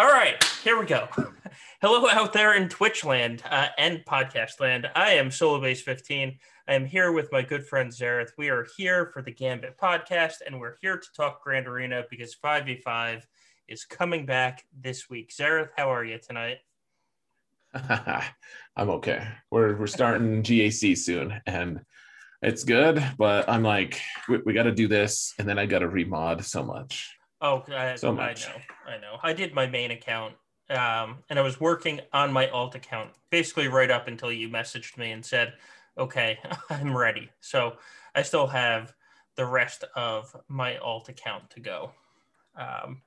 All right, here we go. Hello out there in Twitch land uh, and podcast land. I am Solobass15. I am here with my good friend Xaereth. We are here for the Gambit podcast, and we're here to talk Grand Arena because 5v5 is coming back this week. Xaereth, how are you tonight? I'm okay. We're we're starting GAC soon, and it's good. But I'm like, we, we got to do this, and then I got to remod so much. Oh, I, so much. I know. I know. I did my main account, um, and I was working on my alt account basically right up until you messaged me and said, "Okay, I'm ready." So I still have the rest of my alt account to go. Um,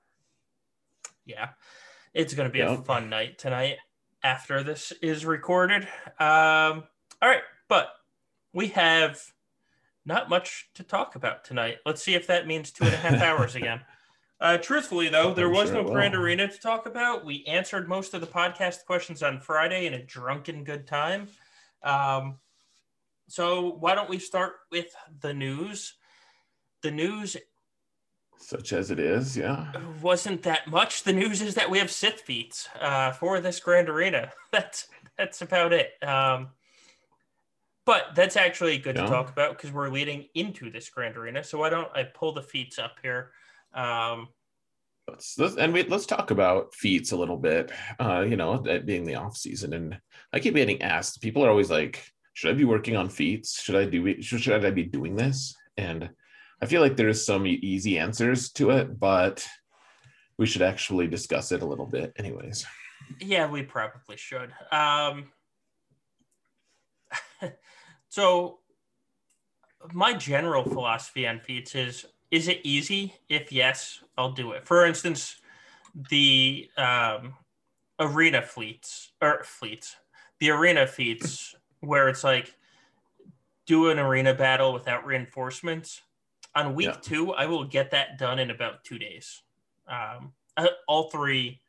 yeah, it's going to be yep. a fun night tonight after this is recorded. Um, all right, but we have not much to talk about tonight. Let's see if that means two and a half hours again. Uh, truthfully, though, there was sure no Grand Arena to talk about. We answered most of the podcast questions on Friday in a drunken good time. Um, so why don't we start with the news? The news, such as it is, yeah, wasn't that much. The news is that we have Sith feats uh, for this Grand Arena. That's that's about it. Um, but that's actually good yeah. to talk about because we're leading into this Grand Arena. So why don't I pull the feats up here? Um, let's, let's and we, let's talk about feats a little bit. Uh, you know, that being the off season, and I keep getting asked. People are always like, "Should I be working on feats? Should I do? Should, should I be doing this?" And I feel like there's some easy answers to it, but we should actually discuss it a little bit, anyways. Yeah, we probably should. Um, so, my general philosophy on feats is is it easy? If yes, I'll do it. For instance, the um, arena fleets or fleets, the arena feats where it's like do an arena battle without reinforcements. On week yeah. two, I will get that done in about two days. Um, all three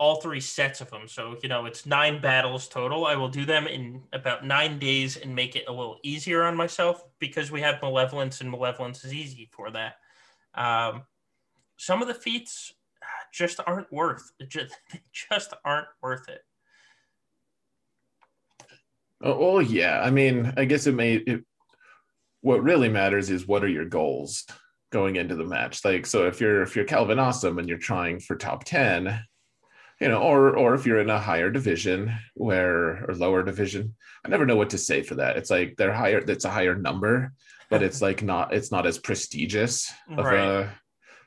all three sets of them. So, you know, it's nine battles total. I will do them in about nine days and make it a little easier on myself because we have malevolence and malevolence is easy for that. Um, some of the feats just aren't worth just, just aren't worth it. Oh, oh yeah. I mean, I guess it may, it, what really matters is what are your goals going into the match? Like, so if you're, if you're Calvin Awesome and you're trying for top 10, you know, or or if you're in a higher division where or lower division, I never know what to say for that. It's like they're higher. It's a higher number, but it's like not. It's not as prestigious of right. a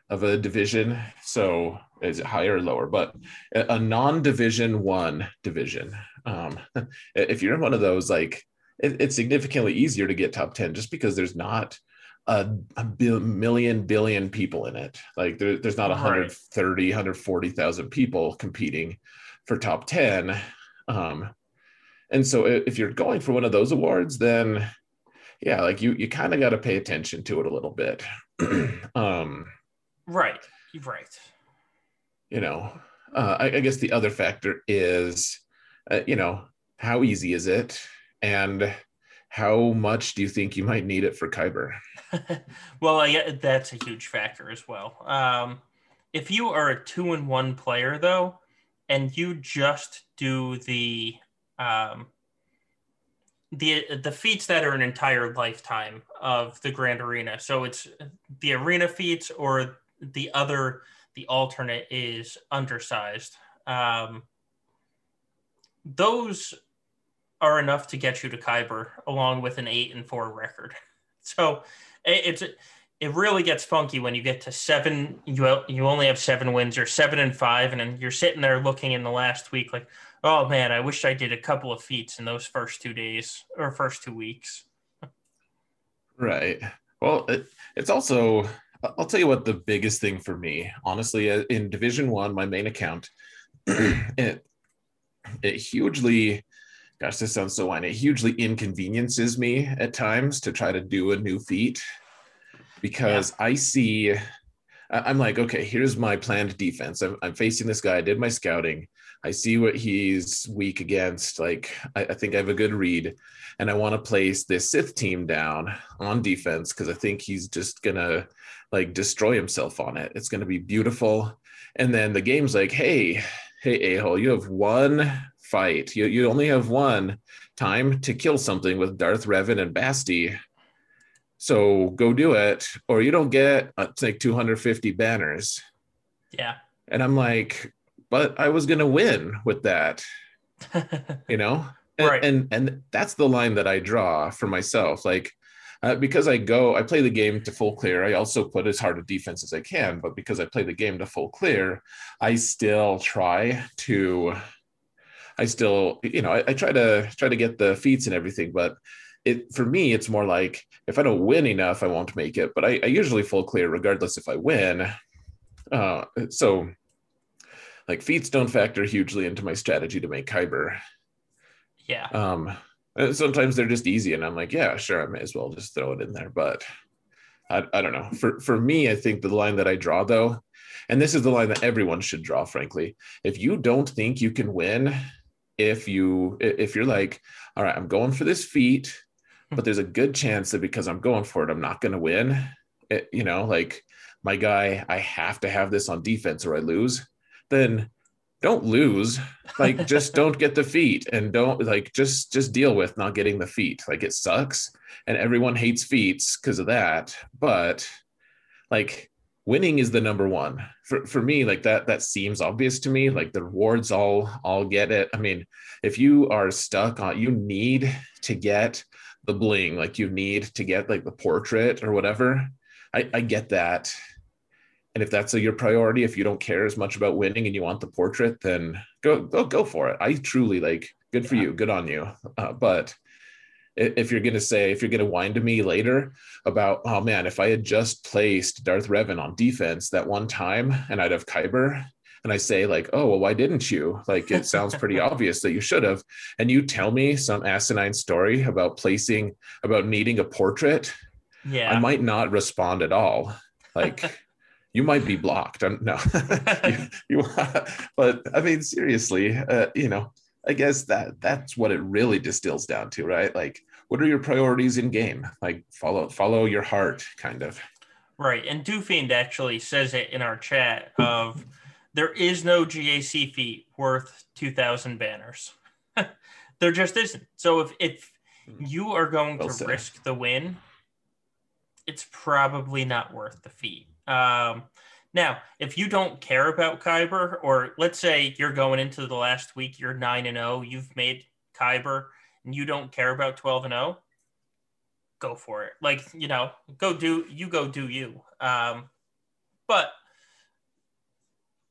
of a division. So is it higher or lower? But a non-division one division. Um, if you're in one of those, like it, it's significantly easier to get top ten just because there's not a, a bil- million billion people in it. Like there, there's not 130, 140,000 people competing for top 10. Um, and so if you're going for one of those awards, then yeah, like you, you kind of got to pay attention to it a little bit. um, right. Right. You know, uh, I, I, guess the other factor is, uh, you know, how easy is it? And how much do you think you might need it for Kyber? well, yeah, that's a huge factor as well. Um, if you are a two and one player though, and you just do the um, the the feats that are an entire lifetime of the Grand Arena, so it's the arena feats or the other the alternate is undersized. Um, those are enough to get you to Kyber along with an eight and four record. So it's it really gets funky when you get to seven. You you only have seven wins or seven and five, and then you're sitting there looking in the last week like, oh man, I wish I did a couple of feats in those first two days or first two weeks. Right. Well, it, it's also I'll tell you what the biggest thing for me, honestly, uh, in Division One, my main account, it it hugely gosh, this sounds so whiny. It hugely inconveniences me at times to try to do a new feat because yeah. I see, I'm like, okay, here's my planned defense. I'm, I'm, facing this guy. I did my scouting. I see what he's weak against. Like, I, I think I have a good read. And I want to place this Sith team down on defense because I think he's just going to like destroy himself on it. It's going to be beautiful and then the game's like, hey, hey, a hole, you have one fight. You you only have one time to kill something with Darth Revan and Basti. So go do it, or you don't get uh, like 250 banners. Yeah. And I'm like, but I was gonna win with that, you know? And, Right. and and that's the line that I draw for myself. Like uh, because I go, I play the game to full clear. I also put as hard a defense as I can, but because I play the game to full clear, I still try to, I still, you know, I, I try to try to get the feats and everything. But it for me, it's more like if I don't win enough, I won't make it. But I, I usually full clear regardless if I win. Uh, so, like feats don't factor hugely into my strategy to make Kyber. yeah. Um, sometimes they're just easy, and I'm like, yeah, sure, I may as well just throw it in there. But I, I don't know. For for me, I think the line that I draw though, and this is the line that everyone should draw, frankly. If you don't think you can win, if you if you're like, all right, I'm going for this feat, hmm. but there's a good chance that because I'm going for it, I'm not going to win. It, you know, like my guy, I have to have this on defense or I lose. Then don't lose like just don't get the feet and don't like just just deal with not getting the feet like it sucks and everyone hates feats because of that but like winning is the number one for, for me like that that seems obvious to me like the rewards all all get it i mean if you are stuck on you need to get the bling like you need to get like the portrait or whatever i i get that and if that's a, your priority, if you don't care as much about winning and you want the portrait, then go go go for it. I truly like good for Yeah. you, good on you. Uh, but if you're gonna say if you're gonna whine to me later about oh man, if I had just placed Darth Revan on defense that one time and I'd have Kyber, and I say like oh well why didn't you? Like it sounds pretty obvious that you should have, and you tell me some asinine story about placing about needing a portrait, Yeah. I might not respond at all. Like you might be blocked. I'm, no, you, you, but I mean, seriously, uh, you know, I guess that that's what it really distills down to, right? Like, what are your priorities in game? Like, follow follow your heart, kind of. Right. And Doofiend actually says it in our chat of there is no GAC feat worth 2,000 banners. there just isn't. So if, if you are going Well to said. risk the win, it's probably not worth the feat. Um, now, if you don't care about Kyber, or let's say you're going into the last week, you're 9 and 0, you've made Kyber, and you don't care about 12 and 0, go for it. Like, you know, go do you go do you. Um, but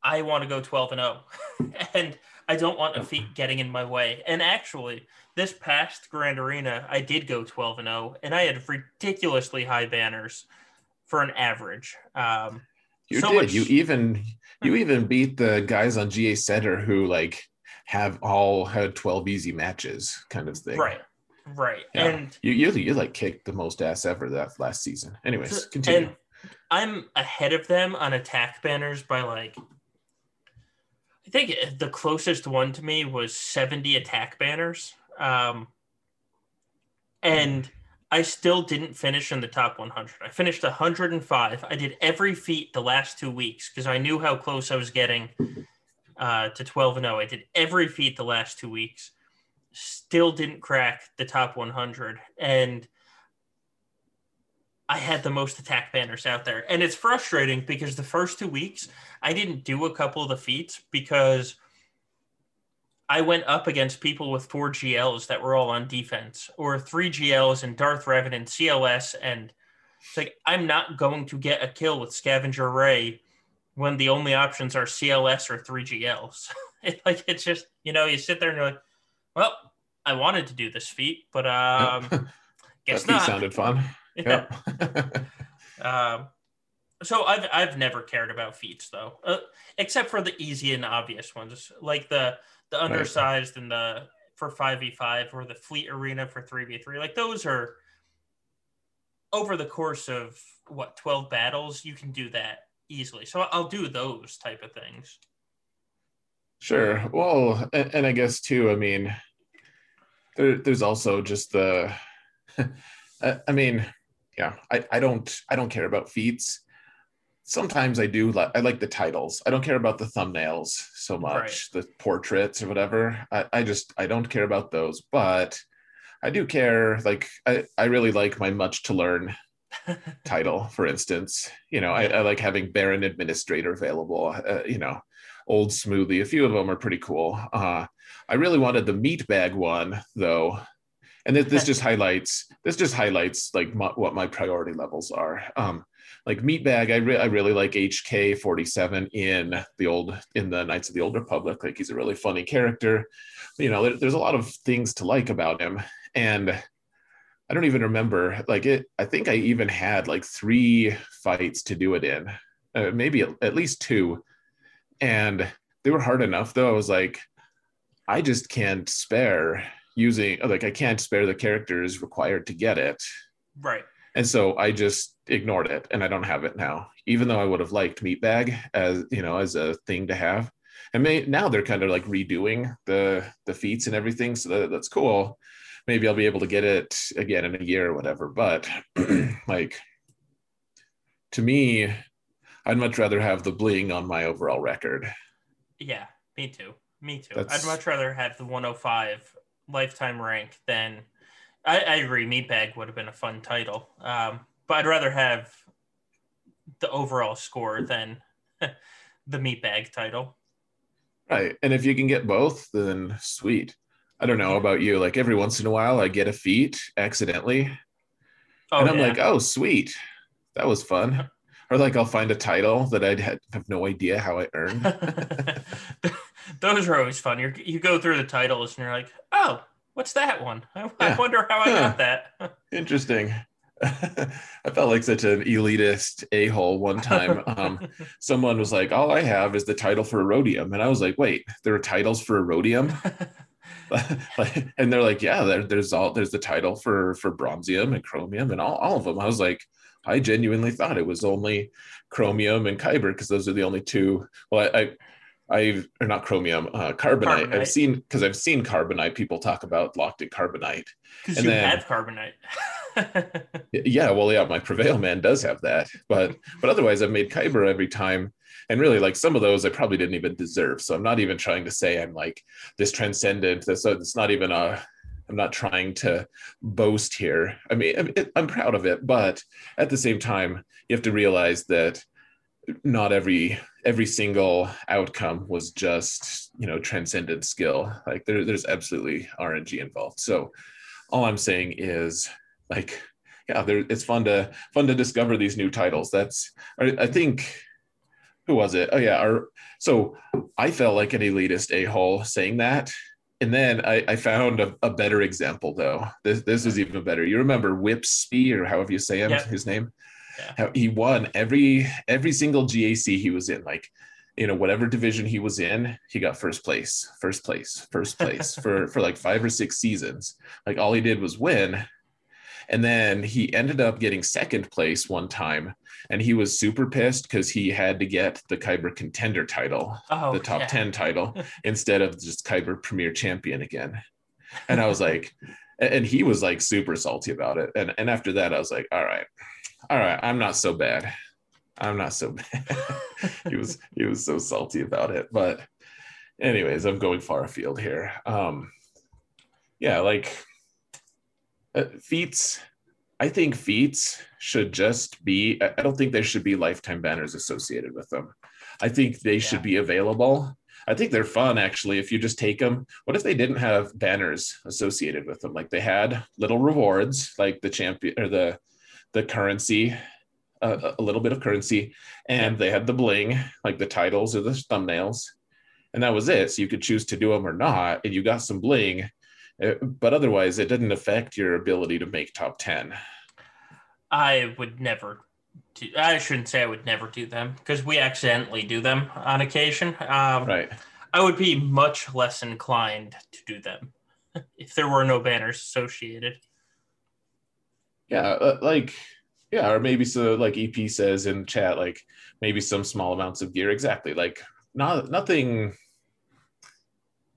I want to go 12 and 0. and I don't want a feat getting in my way. And actually, this past Grand Arena, I did go 12 and 0, and I had ridiculously high banners for an average. Um, You So did. much- You even you even beat the guys on GA Center who like have all had 12 easy matches, kind of thing. right, right. Yeah. And You you you like kicked the most ass ever that last season. Anyways, continue. And I'm ahead of them on attack banners by like, I think the closest one to me was 70 attack banners. Um, and I still didn't finish in the top 100. I finished 105. I did every feat the last two weeks because I knew how close I was getting uh, to 12 and 0. I did every feat the last two weeks. Still didn't crack the top 100. And I had the most attack banners out there. And it's frustrating because the first two weeks, I didn't do a couple of the feats because I went up against people with four GLs that were all on defense or three GLs and Darth Revan and CLS. And it's like, I'm not going to get a kill with Scavenger Rey when the only options are CLS or three GLs. it, like, it's just, you know, you sit there and you're like, well, I wanted to do this feat, but um, Yep. guess that not. sounded fun. Yeah. Yep. Um, so I've I've never cared about feats though, uh, except for the easy and obvious ones, like the the undersized and the for five v five or the fleet arena for three v three. Like those are over the course of what twelve battles, you can do that easily. So I'll do those type of things. Sure. Well, and, and I guess too, I mean, there, there's also just the, I, I mean, yeah, I, I don't, I don't care about feats. Sometimes I do like I like the titles. I don't care about the thumbnails so much, right. the portraits or whatever. I, I just I don't care about those, but I do care. Like I, I really like my much to learn title, for instance. You know, I, I like having Baron Administrator available. Uh, you know, Old Smoothie. A few of them are pretty cool. Uh, I really wanted the meat bag one though, and this, this just highlights this just highlights like my, what my priority levels are. Um, like Meatbag, I, re- I really like HK 47 in the old in the Knights of the Old Republic. Like he's a really funny character. You know, there, there's a lot of things to like about him, and I don't even remember like it. I think I even had like three fights to do it in, uh, maybe at, at least two, and they were hard enough. Though I was like, I just can't spare using like I can't spare the characters required to get it. Right. And so I just ignored it and I don't have it now, even though I would have liked Meatbag as you know as a thing to have. And may, now they're kind of like redoing the the feats and everything, so that, that's cool. Maybe I'll be able to get it again in a year or whatever. But like to me, I'd much rather have the bling on my overall record. Yeah, me too. Me too. That's... I'd much rather have the 105 lifetime rank than I, I agree. Meatbag would have been a fun title, um, but I'd rather have the overall score than the Meatbag title. Right, and if you can get both, then sweet. I don't know about you. Like every once in a while, I get a feat accidentally, oh, and I'm yeah. like, "Oh, sweet, that was fun." or like I'll find a title that I'd have no idea how I earned. Those are always fun. you you go through the titles and you're like, "Oh, What's that one? I, yeah. I wonder how I got that. Interesting. I felt like such an elitist a hole one time. Um, someone was like, "All I have is the title for Aurodium," and I was like, "Wait, there are titles for Aurodium?" and they're like, "Yeah, there, there's all there's the title for for Bronzium and Chromium and all, all of them." I was like, I genuinely thought it was only Chromium and Kyber because those are the only two. Well, I, I I've or not chromium, uh, carbonite. carbonite. I've seen because I've seen carbonite. People talk about locked in carbonite. Because you then, have carbonite. yeah, well, yeah, my prevail man does have that, but but otherwise, I've made kyber every time, and really, like some of those, I probably didn't even deserve. So I'm not even trying to say I'm like this transcendent. So it's not even a. I'm not trying to boast here. I mean, I'm proud of it, but at the same time, you have to realize that not every every single outcome was just you know transcendent skill like there, there's absolutely rng involved so all i'm saying is like yeah there, it's fun to fun to discover these new titles that's i, I think who was it oh yeah our, so i felt like an elitist a-hole saying that and then I, I found a, a, better example though. This this is even better. You remember Whipsby or however you say him, yep. his name? Yeah. he won every every single GAC he was in. Like, you know, whatever division he was in, he got first place, first place, first place for for like five or six seasons. Like all he did was win. And then he ended up getting second place one time, and he was super pissed because he had to get the Kyber contender title, oh, the top yeah. 10 title, instead of just Kyber premier champion again. And I was like, and he was like super salty about it. And and after that, I was like, all right, all right, I'm not so bad. I'm not so bad. he was he was so salty about it. But anyways, I'm going far afield here. Um yeah, like uh, feats I think feats should just be I don't think there should be lifetime banners associated with them. I think they yeah. should be available. I think they're fun actually if you just take them. What if they didn't have banners associated with them? Like they had little rewards like the champion or the the currency, uh, a little bit of currency, and they had the bling, like the titles or the thumbnails, and that was it. So you could choose to do them or not, and you got some bling, uh, but otherwise, it didn't affect your ability to make top ten. I would never. Do, I shouldn't say I would never do them because we accidentally do them on occasion. Um, right. I would be much less inclined to do them if there were no banners associated yeah uh, like yeah or maybe so like ep says in chat like maybe some small amounts of gear. Exactly. Like not nothing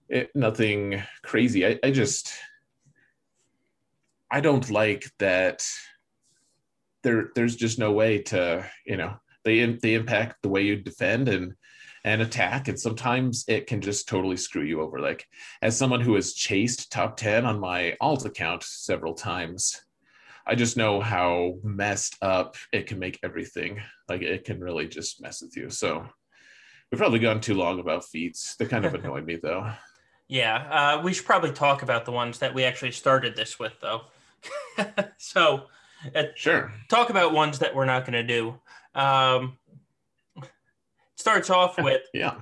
it, nothing crazy. I, I just i don't like that there there's just no way to you know they they impact the way you defend and and attack and sometimes it can just totally screw you over. Like as someone who has chased top 10 on my alt account several times i just know how messed up it can make everything. Like it can really just mess with you. So we've probably gone too long about feats. They kind of annoy me though. Yeah uh, we should probably talk about the ones that we actually started this with though. So uh, sure. talk about ones that we're not going to do. Um, starts off with yeah.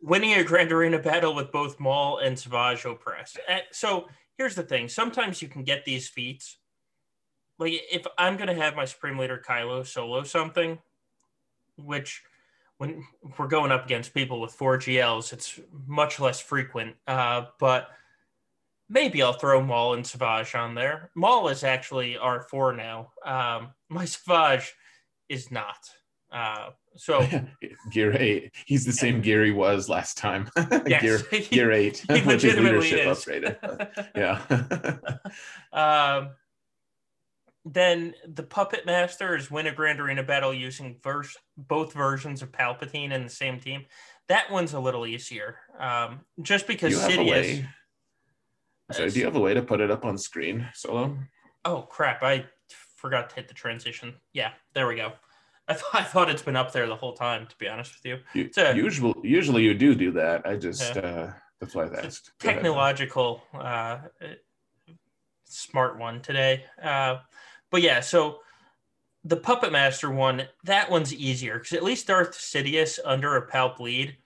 winning a grand arena battle with both Maul and Savage Opress. Uh, so here's the thing: sometimes you can get these feats. Like if I'm gonna have my Supreme Leader Kylo solo something, which when we're going up against people with four GLs, it's much less frequent. Uh, but maybe I'll throw Maul and Savage on there. Maul is actually R4 now. Um, my Savage is not. Uh, so gear eight, he's the same gear he was last time. Yes, gear, gear eight, his legitimately leadership is. upgraded. yeah. um, then the Puppet Master is win a Grand Arena battle using verse, both versions of Palpatine in the same team. That one's a little easier, um, just because a Sidious. So do you have a way to put it up on screen, Solo? Oh crap! I forgot to hit the transition. Yeah, there we go. I, th- I thought it's been up there the whole time. To be honest with you, You, It's a- usually, usually you do do that. I just uh, that's why I asked. Technological uh, smart one today. Uh, but yeah, so the Puppet Master one, that one's easier because at least Darth Sidious under a Palp lead,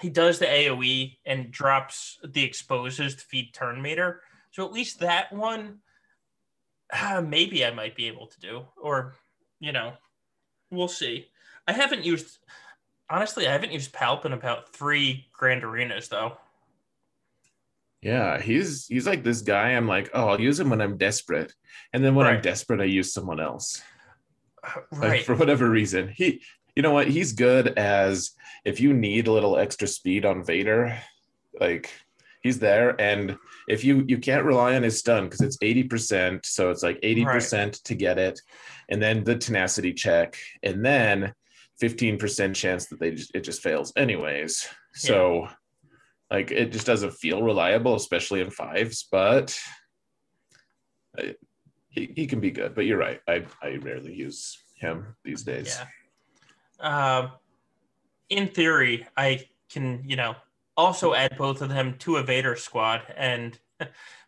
he does the AoE and drops the exposes to feed turn meter. So at least that one, uh, maybe I might be able to do, or you know, we'll see. I haven't used, honestly, I haven't used Palp in about three Grand Arenas though. Yeah, he's he's like this guy. I'm like, oh, I'll use him when I'm desperate, and then when I'm desperate, I use someone else. Uh, like for whatever reason, he, you know what? He's good as if you need a little extra speed on Vader, like he's there. And if you you can't rely on his stun because it's eighty percent, so it's like eighty percent to get it, and then the tenacity check, and then fifteen percent chance that they just, it just fails anyways. So. Like it just doesn't feel reliable, especially in fives, but I- he, he can be good. But you're right. I, I rarely use him these days. Yeah. Um, in theory, I can, you know, also add both of them to a Vader squad, and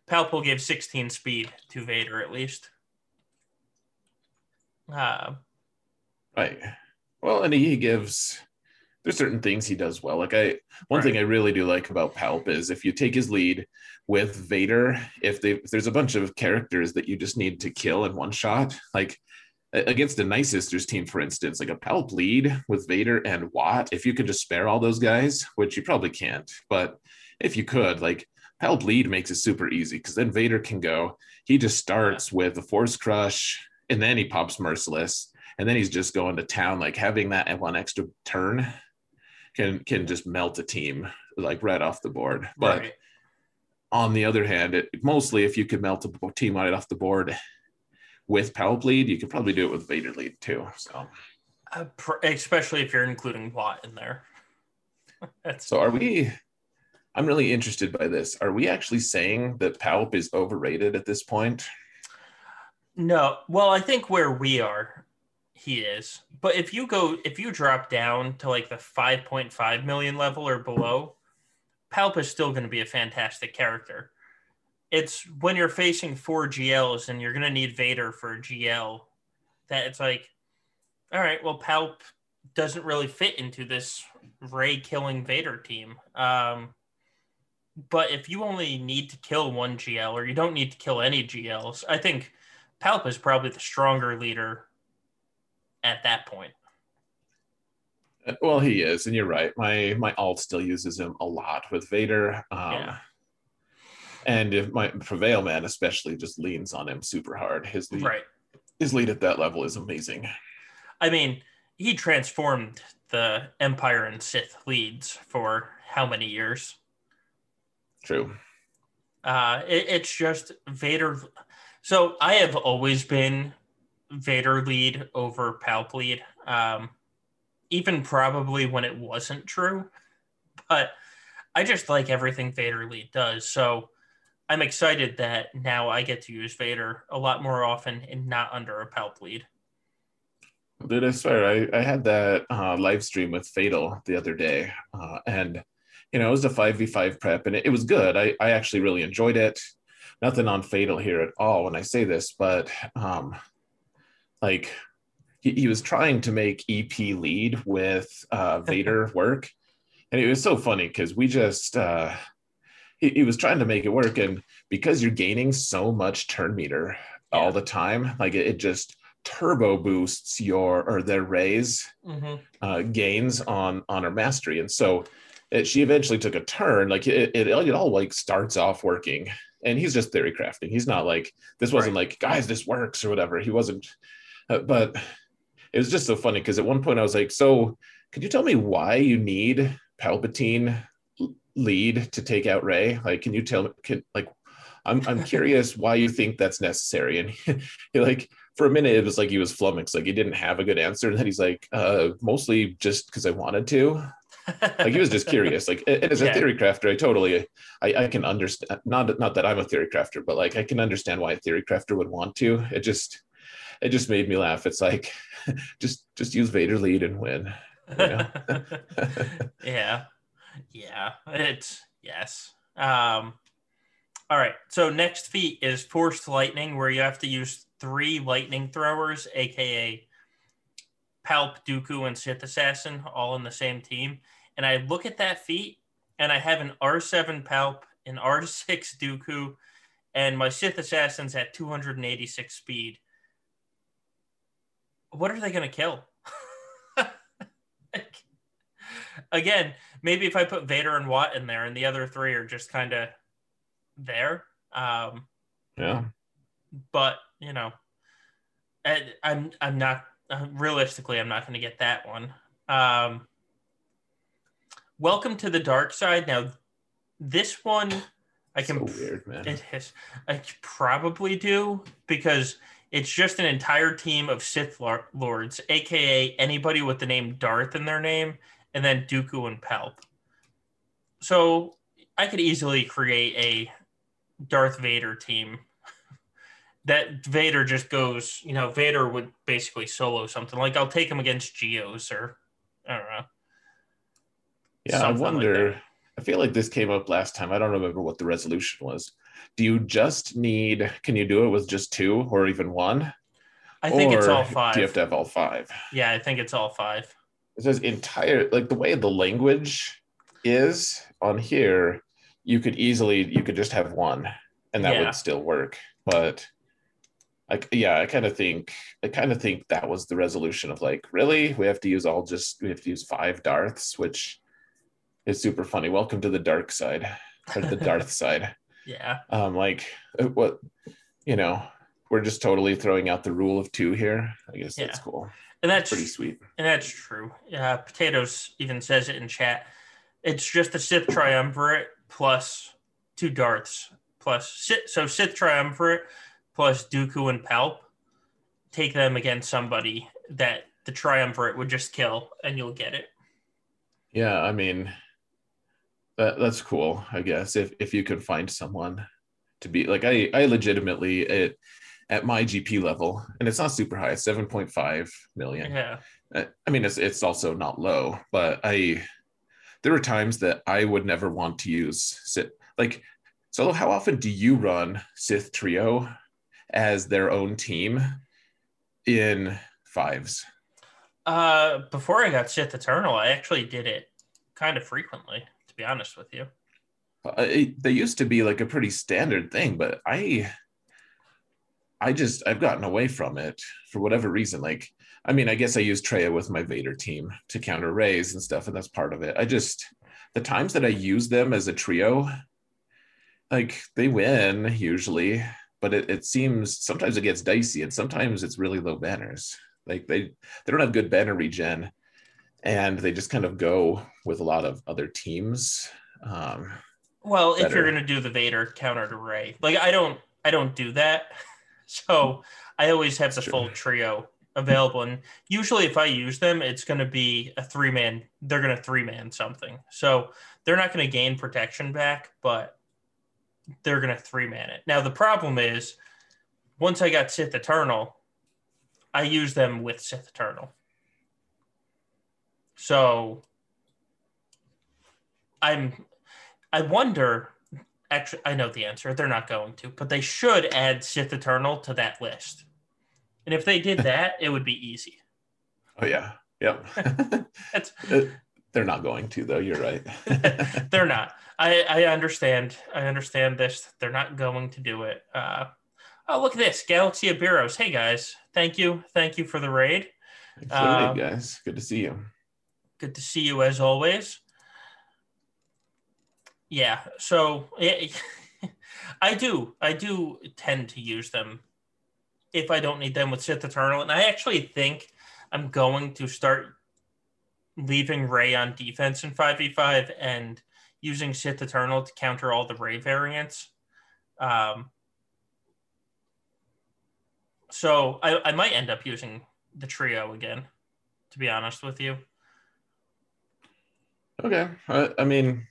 Palp will give 16 speed to Vader at least. Uh, Right. Well, and he gives there's certain things he does well. Like I one Right. thing I really do like about Palp is if you take his lead with Vader, if they if there's a bunch of characters that you just need to kill in one shot, like against the Night Sisters team, for instance, like a Palp lead with Vader and Watt, if you could just spare all those guys, which you probably can't, but if you could, like Palp lead makes it super easy because then Vader can go. He just starts with a Force Crush, and then he pops Merciless, and then he's just going to town. Like having that one extra turn can can just melt a team like right off the board. But right. on the other hand, it mostly if you could melt a team right off the board with Palp lead, you could probably do it with Vader lead too. So, Uh, pr- especially if you're including Watt in there. So are we? I'm really interested by this. Are we actually saying that Palp is overrated at this point? No, well, I think where we are, he is. But if you go, if you drop down to like the 5.5 million level or below, Palp is still going to be a fantastic character. It's when you're facing four GLs and you're going to need Vader for a GL that it's like, all right, well, Palp doesn't really fit into this Rey killing Vader team. Um, but if you only need to kill one GL or you don't need to kill any GLs, I think Palp is probably the stronger leader at that point. Well, he is, and you're right. My my alt still uses him a lot with Vader. Um, Yeah. And if my Prevail Man especially just leans on him super hard. His lead, Right. his lead at that level is amazing. I mean, he transformed the Empire and Sith leads for how many years? True. Uh, it, it's just Vader. So I have always been Vader lead over Palp lead. Um, even probably when it wasn't true. But I just like everything Vader Lead does. So I'm excited that now I get to use Vader a lot more often and not under a Palp lead. Dude, I swear, I, I had that uh, live stream with Fatal the other day, uh, and you know it was a five v five prep, and it, it, was good. I, I actually really enjoyed it. Nothing on Fatal here at all when I say this, but um, like he, he was trying to make EP lead with uh, Vader work, and it was so funny because we just uh, he, he was trying to make it work, and because you're gaining so much turn meter yeah. all the time, like it, it just turbo boosts your or their Rey's mm-hmm. uh, gains on on her mastery. And so it, she eventually took a turn. Like it, it, it, all like starts off working. And he's just theory crafting. He's not like this wasn't right. like guys this works or whatever. He wasn't uh, but it was just so funny because at one point i was like so could you tell me why you need palpatine lead to take out Rey? like can you tell me can, like i'm, I'm curious why you think that's necessary. And he, he like for a minute it was like he was flummoxed like he didn't have a good answer. And then he's like uh mostly just because i wanted to. Like he was just curious. Like as a yeah. theory crafter i totally I, I can understand not not that i'm a theory crafter but like i can understand why a theory crafter would want to. It just it just made me laugh it's like just just use vader lead and win you know? yeah yeah it's yes um all right so next feat is forced lightning where you have to use three lightning throwers, aka Palp, Dooku, and Sith Assassin, all in the same team. And I look at that feat, and I have an R7 Palp, an R6 Dooku, and my Sith Assassin's at 286 speed. What are they going to kill? Again, maybe if I put Vader and Watt in there, and the other three are just kind of there. Um, yeah. But you know, I'm I'm not realistically I'm not going to get that one. Um, welcome to the dark side. Now, this one I can so weird, man. It is, I probably do because it's just an entire team of Sith lords, aka anybody with the name Darth in their name, and then Dooku and Palp. So I could easily create a Darth Vader team that Vader just goes, you know, Vader would basically solo something. Like I'll take him against Geos or I don't know. Yeah, I wonder. Like I feel like this came up last time. I don't remember what the resolution was. Do you just need? Can you do it with just two or even one? I think or it's all five. Do you have to have all five? Yeah, I think it's all five. It says entire like the way the language is on here. You could easily you could just have one, and that yeah. would still work. But like yeah i kind of think i kind of think that was the resolution of like really we have to use all just we have to use five darths which is super funny welcome to the dark side or the darth side yeah um like uh, what you know we're just totally throwing out the rule of two here i guess yeah. that's cool and that's pretty sweet and that's true yeah potatoes even says it in chat it's just a sith triumvirate plus two darths plus Sith. so sith triumvirate plus Dooku and Palp, take them against somebody that the triumvirate would just kill, and you'll get it. Yeah, I mean, that that's cool. I guess if if you can find someone to be like I I legitimately it at my GP level, and it's not super high, it's seven point five million. Yeah. I mean, it's it's also not low, but I there were times that I would never want to use sit like. So, how often do you run Sith Trio as their own team in fives? Uh, before I got Sith Eternal, I actually did it kind of frequently, be honest with you. Uh, it, they used to be like a pretty standard thing, but I, I just I've gotten away from it for whatever reason. Like, I mean, I guess I use Traya with my Vader team to counter Reys and stuff, and that's part of it. I just the times that I use them as a trio, like they win usually but it, it seems sometimes it gets dicey and sometimes it's really low banners. Like they they don't have good banner regen, and they just kind of go with a lot of other teams. Um, well, if you're gonna do the Vader counter to Ray, like I don't I don't do that, so I always have the full trio available. And usually, if I use them, it's going to be a three man. They're going to three man something. So they're not going to gain protection back, but they're going to three man it. Now, the problem is once I got Sith Eternal, I use them with Sith Eternal. So I'm, I wonder. Actually, I know the answer. They're not going to, but they should add Sith Eternal to that list. And if they did that, it would be easy. Oh yeah, yep. That's They're not going to though. You're right. they're not. I I understand. I understand this. They're not going to do it. Uh, oh, look at this, Galaxy of Bureaus. Hey guys, thank you, thank you for the raid. Thanks for the raid, Um, guys. Good to see you. Good to see you as always. Yeah, so I do. I do tend to use them if I don't need them with Sith Eternal, and I actually think I'm going to start leaving Rey on defense in 5v5 and using Sith Eternal to counter all the Rey variants. Um, so I, I might end up using the trio again, to be honest with you. Okay. I, I mean,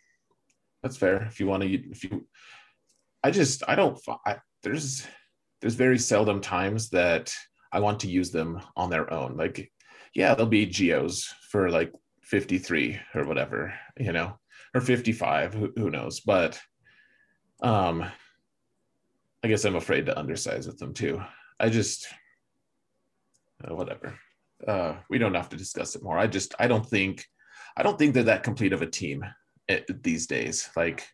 that's fair. If you want to, if you, I just, I don't, I, there's, there's very seldom times that I want to use them on their own. Like, yeah, they'll be geos for like 53 or whatever, you know, or 55, who, who knows? But, um, I guess I'm afraid to undersize with them too. I just, uh, whatever. Uh, we don't have to discuss it more. I just, I don't think, I don't think they're that complete of a team eh, these days. Like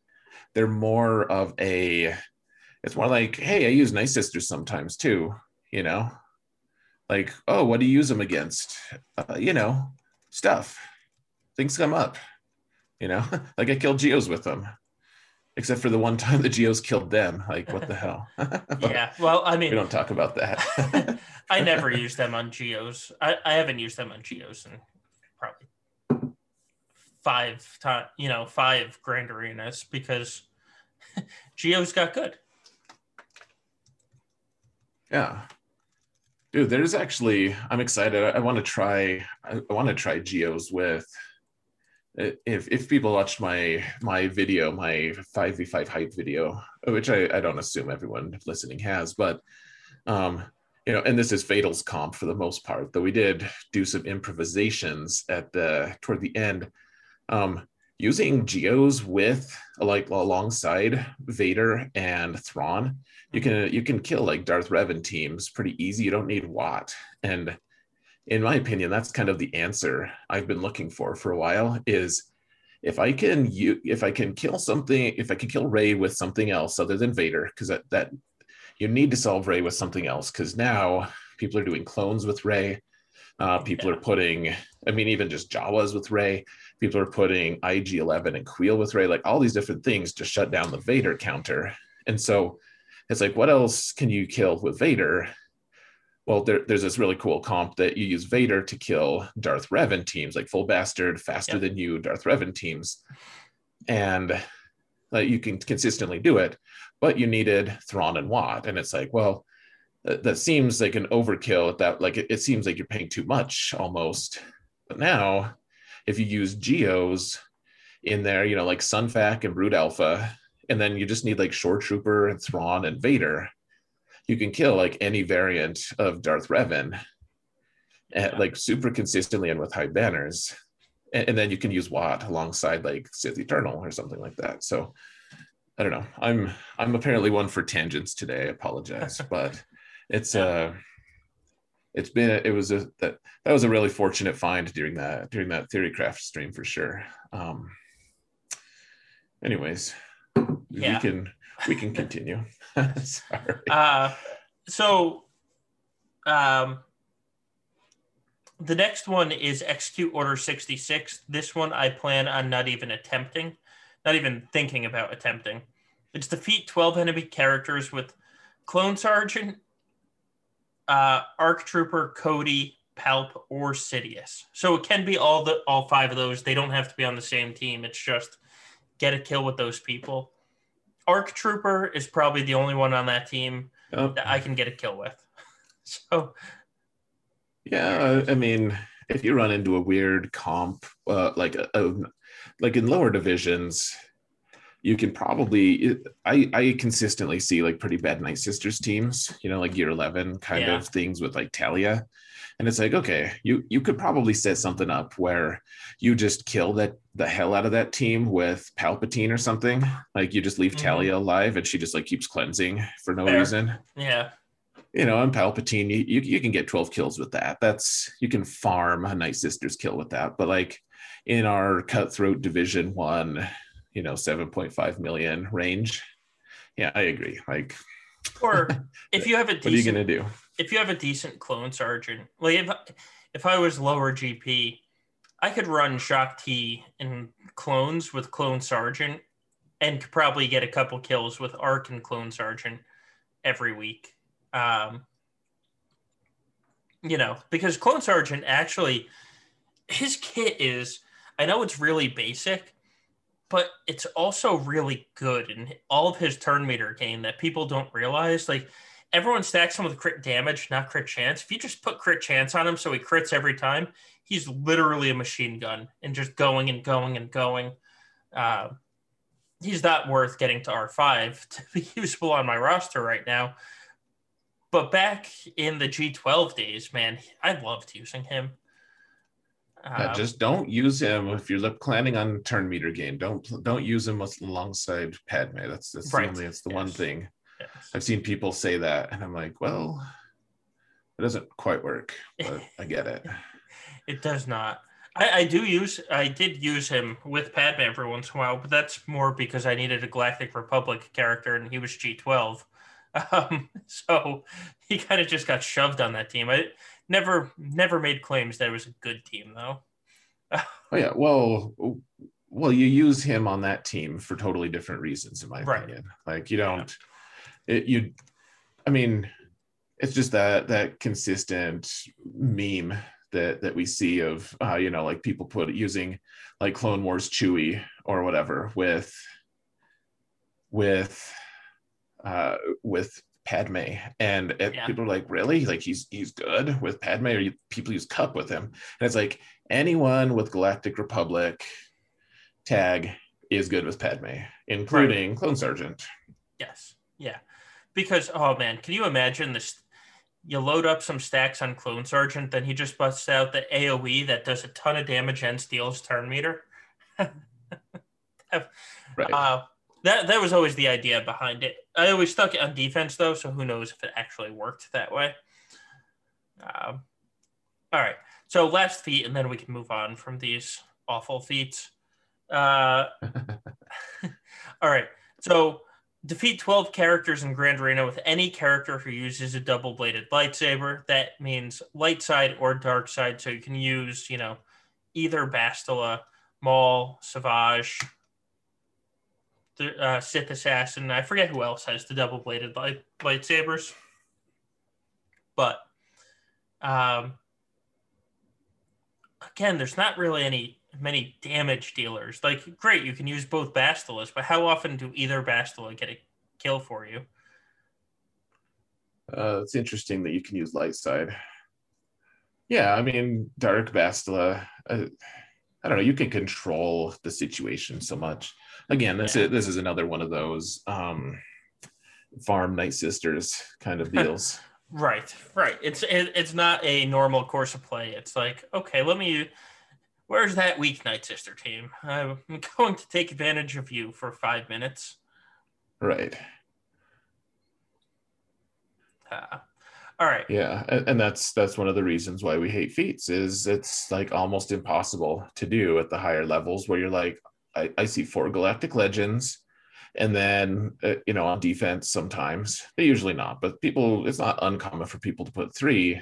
they're more of a, it's more like, hey, I use Night Sisters sometimes too, you know? Like, oh, what do you use them against? Uh, you know, stuff. Things come up, you know? like I killed Geos with them, except for the one time the Geos killed them. Like, what the hell? Yeah, well, I mean we don't talk about that. I never use them on Geos. I, I haven't used them on Geos in five time, you know, five grand arenas because Geos got good. Yeah. Dude, there's actually I'm excited. I, I want to try I, I want to try Geos with if if people watched my my video, my 5v5 hype video, which I, I don't assume everyone listening has, but um you know, and this is Fatal's comp for the most part, though we did do some improvisations at the toward the end. Um using geos with like alongside Vader and Thrawn, you can you can kill like Darth Revan teams pretty easy. You don't need Watt. And in my opinion, that's kind of the answer I've been looking for for a while. Is if I can you if I can kill something, if I can kill Rey with something else other than Vader, because that that you need to solve Rey with something else. Because now people are doing clones with Rey. Uh, people Yeah. are putting, I mean, even just Jawas with Rey. People are putting IG 11 and Kuiil with Rey, like all these different things to shut down the Vader counter. And so it's like, what else can you kill with Vader? Well, there, there's this really cool comp that you use Vader to kill Darth Revan teams, like full bastard, faster Yep. than you, Darth Revan teams. And like, you can consistently do it, but you needed Thrawn and Watt. And it's like, well, that, that seems like an overkill at that, like it, it seems like you're paying too much almost. But now, if you use Geos in there, you know, like Sunfac and Brood Alpha, and then you just need like Shore Trooper and Thrawn and Vader, you can kill like any variant of Darth Revan, and, Yeah. like super consistently and with high banners. And, and then you can use Watt alongside like Sith Eternal or something like that. So I don't know. I'm I'm apparently one for tangents today. I apologize, but it's Yeah. uh it's been it was a that that was a really fortunate find during that during that theorycraft stream for sure um anyways Yeah. we can we can continue sorry Uh, so, um, the next one is Execute Order 66. This one I plan on not even attempting, not even thinking about attempting. It's defeat 12 enemy characters with Clone Sergeant, uh, Arc Trooper, Cody, Palp, or Sidious. So it can be all the all five of those. They don't have to be on the same team. It's just get a kill with those people. Arc Trooper is probably the only one on that team Oh, that I can get a kill with. So Yeah, I mean, if you run into a weird comp, uh, like a, a, like in lower divisions, you can probably I I consistently see like pretty bad Night Sisters teams, you know, like year 11 kind yeah. of things with like Talia. And it's like, okay, you you could probably set something up where you just kill that the hell out of that team with Palpatine or something. Like you just leave mm-hmm. Talia alive and she just like keeps cleansing for no Fair. reason. Yeah. You know, and Palpatine, you, you you can get 12 kills with that. That's you can farm a Night Sisters kill with that. But like in our cutthroat division one, you know 7.5 million range. Yeah i agree. Like or if you have a decent, what are you gonna do? if you have a decent clone sergeant like if if i was lower gp i could run Shaak Ti and clones with clone sergeant and could probably get a couple kills with arc and clone sergeant every week. Um you know because clone sergeant actually his kit is i know it's really basic but it's also really good in all of his turn meter game that people don't realize. Like everyone stacks him with crit damage, not crit chance. If you just put crit chance on him so he crits every time, he's literally a machine gun and just going and going and going. Uh, he's not worth getting to R5 to be useful on my roster right now. But back in the G12 days, man, I loved using him. Um, just don't use him if you're planning on turn meter game. Don't don't use him alongside Padme. That's that's right. the only. It's the yes. one thing. Yes. I've seen people say that, and I'm like, well, it doesn't quite work, but I get it. It does not. I, I do use. I did use him with Padme every once in a while, but that's more because I needed a Galactic Republic character, and he was G12. Um, so he kind of just got shoved on that team. I never never made claims that it was a good team though. oh yeah, well, well, you use him on that team for totally different reasons, in my right. opinion. Like you don't, yeah. it, you, I mean, it's just that that consistent meme that that we see of uh, you know like people put using like Clone Wars Chewie or whatever with with uh, with Padme, and it, yeah. people are like, "Really? Like he's he's good with Padme?" Or you, people use Cup with him, and it's like anyone with Galactic Republic tag is good with Padme, including right. Clone Sergeant. Yes, yeah, because oh man, can you imagine this? You load up some stacks on Clone Sergeant, then he just busts out the AOE that does a ton of damage and steals turn meter. right. Uh, that that was always the idea behind it. I always stuck it on defense though, so who knows if it actually worked that way. Um, all right, so last feat, and then we can move on from these awful feats. Uh, all right, so defeat 12 characters in Grand Arena with any character who uses a double bladed lightsaber. That means light side or dark side. So you can use, you know, either Bastila, Maul, Savage, uh, Sith assassin. I forget who else has the double bladed light lightsabers, but um, again, there's not really any many damage dealers. Like, great, you can use both Bastilas, but how often do either Bastila get a kill for you? Uh, it's interesting that you can use light side. Yeah, I mean, Dark Bastila. Uh, I don't know. You can control the situation so much again, this yeah. is this is another one of those um, farm night sisters kind of deals. right, right. It's it, it's not a normal course of play. It's like okay, let me. Where's that weak night sister team? I'm going to take advantage of you for five minutes. Right. Uh, all right. Yeah, and, and, that's that's one of the reasons why we hate feats is it's like almost impossible to do at the higher levels where you're like, I, I see four Galactic Legends, and then uh, you know on defense sometimes they usually not, but people it's not uncommon for people to put three,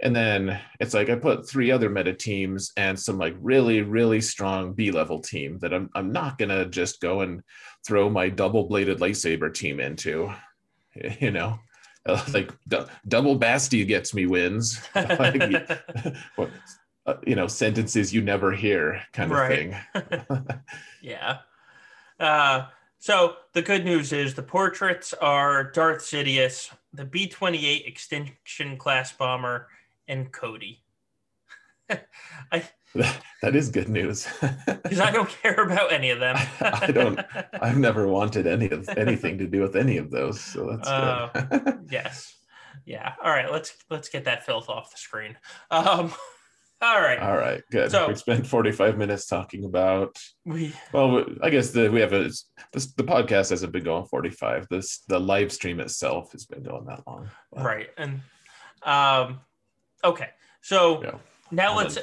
and then it's like I put three other meta teams and some like really really strong B level team that I'm I'm not gonna just go and throw my double bladed lightsaber team into, you know. Like d- double Basti gets me wins. like, uh, you know sentences you never hear kind of right. thing yeah uh, so the good news is the portraits are darth sidious the b-28 extinction class bomber and Cody. I that is good news because I don't care about any of them. I don't. I've never wanted any of anything to do with any of those, so that's uh, good. yes, yeah. All right, let's let's get that filth off the screen. Um, all right. All right. Good. So we spent 45 minutes talking about. We. Well, I guess the we have a this, the podcast hasn't been going 45. This the live stream itself has been going that long. Right. And um, okay. So yeah. now let's.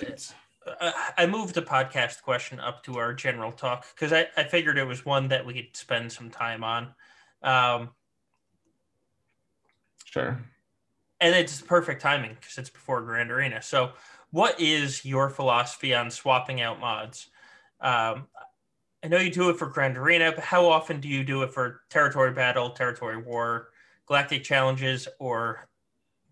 Uh, I moved the podcast question up to our general talk because I, I figured it was one that we could spend some time on. Um, sure. And it's perfect timing because it's before Grand Arena. So what is your philosophy on swapping out mods? Um, I know you do it for Grand Arena, but how often do you do it for Territory Battle, Territory War, Galactic Challenges, or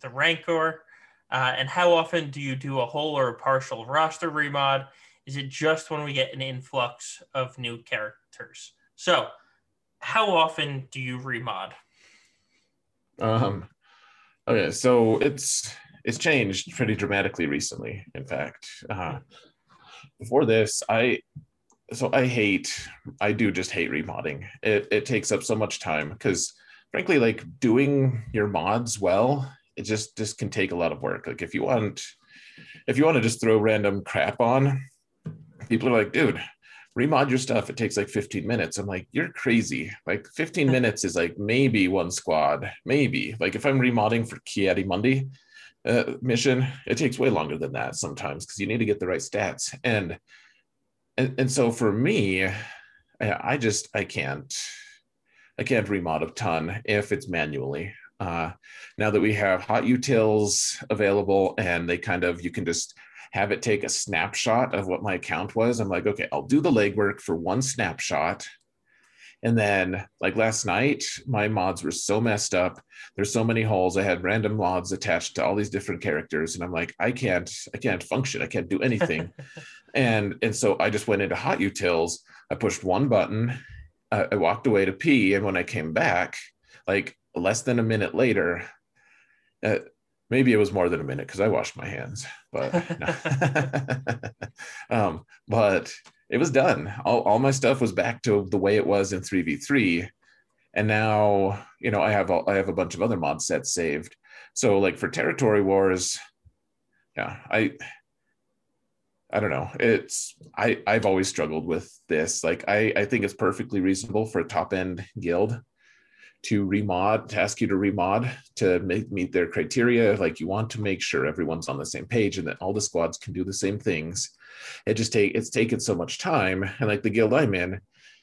the Rancor? Uh, and how often do you do a whole or a partial roster remod? Is it just when we get an influx of new characters? So, how often do you remod? Um, okay, so it's it's changed pretty dramatically recently. In fact, uh, before this, I so I hate I do just hate remodding. It it takes up so much time because frankly, like doing your mods well, it just just can take a lot of work. Like if you want if you want to just throw random crap on, people are like, dude, remod your stuff. It takes like 15 minutes. I'm like, you're crazy. Like 15 minutes is like maybe one squad, maybe. Like if I'm remodding for Ki-Adi-Mundi, uh, mission, it takes way longer than that sometimes because you need to get the right stats. And, and and so for me, I, just I can't I can't remod a ton if it's manually. Uh, now that we have HotUtils available and they kind of you can just have it take a snapshot of what my account was. I'm like, okay, I'll do the legwork for one snapshot and then, like last night, my mods were so messed up. There's so many holes. I had random mods attached to all these different characters, and I'm like, I can't, I can't function. I can't do anything. and and so I just went into HotUtils. I pushed one button. Uh, I walked away to pee, and when I came back, like less than a minute later, uh, maybe it was more than a minute because I washed my hands, but um, but it was done. All, all my stuff was back to the way it was in 3v3. And now, you know, I have I have a bunch of other mod sets saved. So like for territory wars, yeah, I I don't know. It's I I've always struggled with this. Like I I think it's perfectly reasonable for a top end guild to remod to ask you to remod to make, meet their criteria like you want to make sure everyone's on the same page and that all the squads can do the same things it just take it's taken so much time. And like the guild i'm in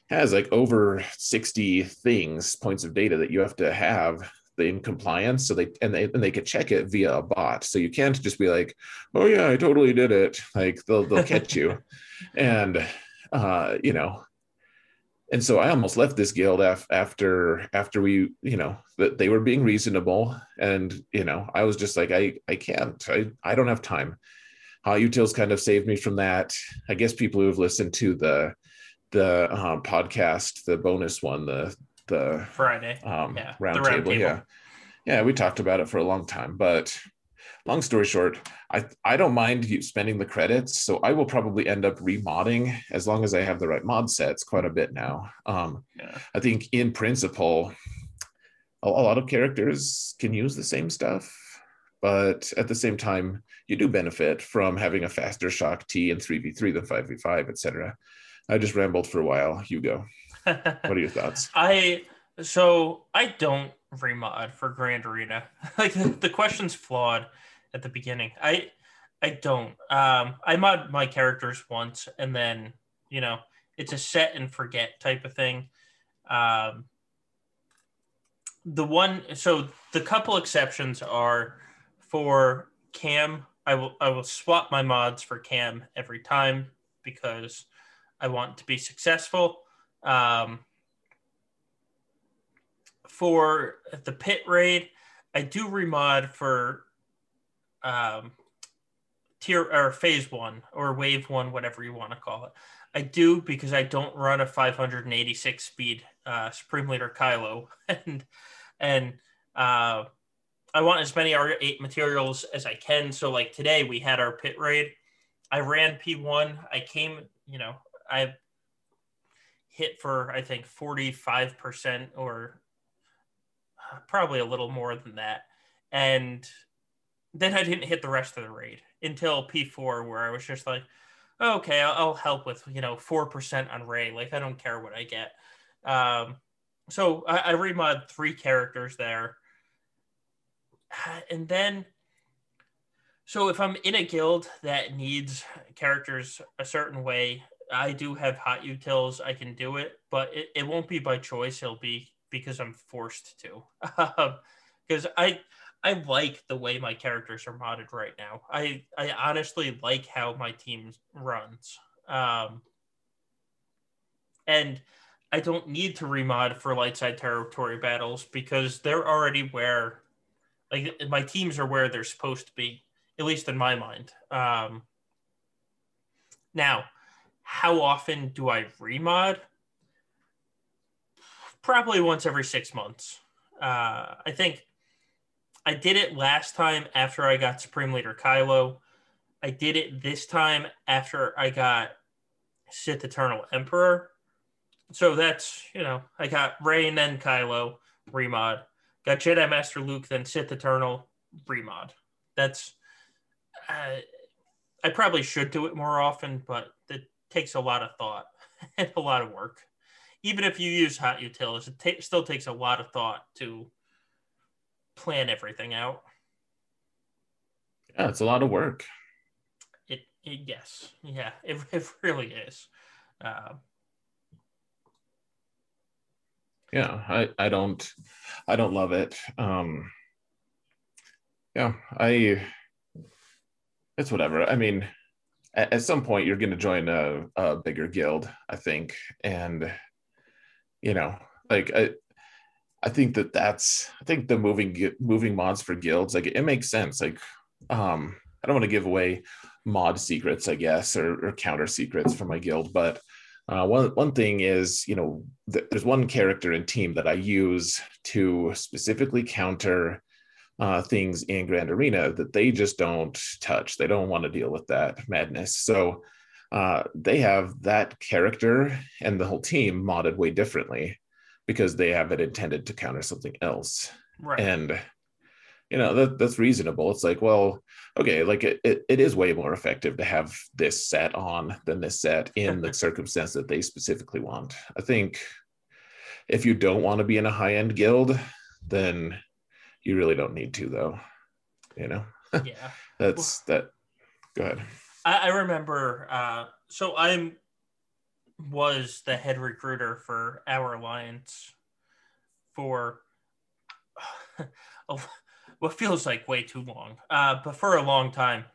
has like over 60 things points of data that you have to have in compliance. So they and they and they could check it via a bot. So you can't just be like oh yeah i totally did it. Like they'll they'll catch you. And uh you know and so I almost left this guild af- after after we you know that they were being reasonable. And you know I was just like I I can't. I I don't have time. HotUtils kind of saved me from that. I guess people who have listened to the the uh, podcast, the bonus one, the the Friday um, yeah, round, round table, table, yeah, yeah, we talked about it for a long time, but long story short, I I don't mind you spending the credits, so I will probably end up remodding as long as I have the right mod sets quite a bit now. Um, yeah. I think in principle, a, a lot of characters can use the same stuff, but at the same time, you do benefit from having a faster Shaak Ti in 3v3 than 5v5, etc. I just rambled for a while. You go. what are your thoughts? I so I don't remod for Grand Arena. like the, the question's flawed at the beginning. I I don't. Um, I mod my characters once, and then you know it's a set and forget type of thing. Um, the one, so the couple exceptions are for KAM. I will I will swap my mods for KAM every time because I want to be successful. Um, for the pit raid, I do remod for um, tier or phase one or wave one, whatever you want to call it. I do because I don't run a 586 speed uh, Supreme Leader Kylo, and and uh, I want as many R8 materials as I can. So like today we had our pit raid. I ran P1. I came, you know, I hit for I think 45% or probably a little more than that. And then I didn't hit the rest of the raid until P4 where I was just like, okay, I'll, I'll help with, you know, 4% on Rey. Like I don't care what I get. Um, so I, I remod three characters there. And then so if I'm in a guild that needs characters a certain way, I do have HotUtils. I can do it, but it, it won't be by choice. It'll be because I'm forced to. Because I I like the way my characters are modded right now. I I honestly like how my team runs. Um, and I don't need to remod for light side territory battles because they're already where like my teams are where they're supposed to be at least in my mind. Um, now, how often do I remod? Probably once every six months. Uh, I think I did it last time after I got Supreme Leader Kylo. I did it this time after I got Sith Eternal Emperor. So that's, you know, I got Rey and then Kylo remod. Got Jedi Master Luke, then Sith Eternal remod. That's I, I probably should do it more often, but it takes a lot of thought and a lot of work. Even if you use HotUtils, it ta- still takes a lot of thought to plan everything out. Yeah, it's a lot of work. It, it yes, yeah, it, it really is. Uh, yeah, I, I don't, I don't love it. Um, yeah, I it's whatever. I mean, at, at some point you're going to join a, a bigger guild, I think, and you know, like I, I think that that's I think the moving moving mods for guilds like it makes sense. Like, um, I don't want to give away mod secrets, I guess, or, or counter secrets for my guild, but uh, one one thing is, you know, th- there's one character and team that I use to specifically counter uh, things in Grand Arena that they just don't touch. They don't want to deal with that madness. So uh, they have that character and the whole team modded way differently because they have it intended to counter something else. Right. And you know that that's reasonable. It's like, well, okay, like it, it, it is way more effective to have this set on than this set in the circumstance that they specifically want. I think if you don't want to be in a high end guild, then you really don't need to though you know yeah that's well, that go ahead i, I remember uh, so i'm was the head recruiter for our alliance for what feels like way too long uh, but for a long time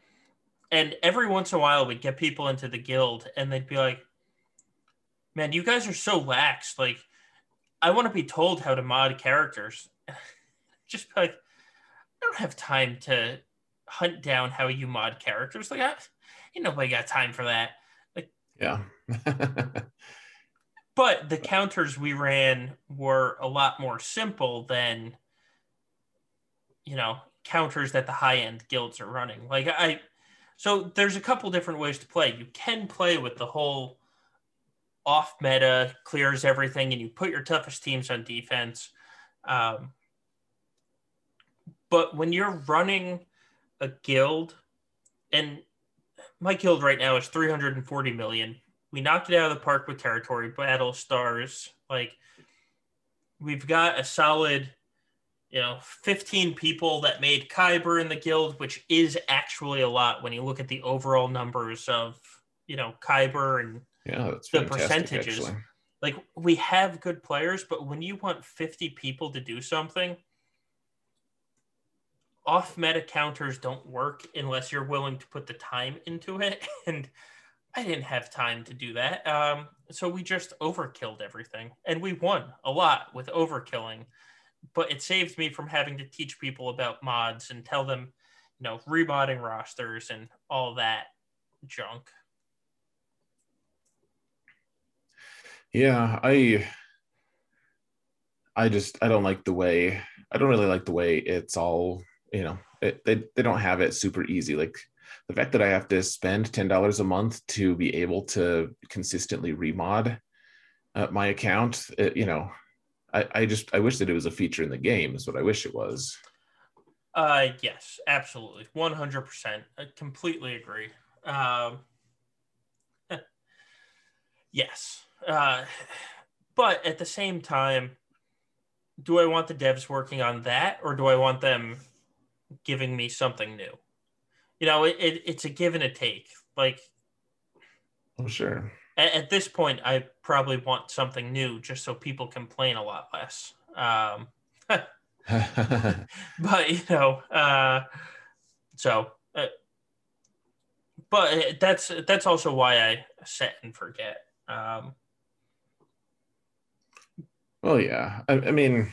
and every once in a while we'd get people into the guild and they'd be like man you guys are so lax like i want to be told how to mod characters just like I don't have time to hunt down how you mod characters. Like, I, ain't nobody got time for that. Like, yeah. but the counters we ran were a lot more simple than, you know, counters that the high end guilds are running. Like, I, so there's a couple different ways to play. You can play with the whole off meta clears everything, and you put your toughest teams on defense. Um, but when you're running a guild, and my guild right now is 340 million. We knocked it out of the park with territory, battle stars. Like we've got a solid, you know, 15 people that made Kyber in the guild, which is actually a lot when you look at the overall numbers of, you know, Kyber and yeah, the percentages. Actually. Like we have good players, but when you want 50 people to do something, off meta counters don't work unless you're willing to put the time into it. And I didn't have time to do that. Um, so we just overkilled everything and we won a lot with overkilling. But it saved me from having to teach people about mods and tell them, you know, remodding rosters and all that junk. Yeah, I I just I don't like the way I don't really like the way it's all you know it, they they don't have it super easy like the fact that I have to spend ten dollars a month to be able to consistently remod uh, my account it, you know I, I just I wish that it was a feature in the game is what I wish it was. Uh yes, absolutely. 100%. I completely agree. Um Yes. Uh but at the same time do I want the devs working on that or do I want them giving me something new? You know, it, it it's a give and a take. Like Oh sure at, at, this point, I probably want something new just so people complain a lot less. Um, but you know, uh, so, uh, but that's that's also why I set and forget. Um, well, yeah, I, I mean,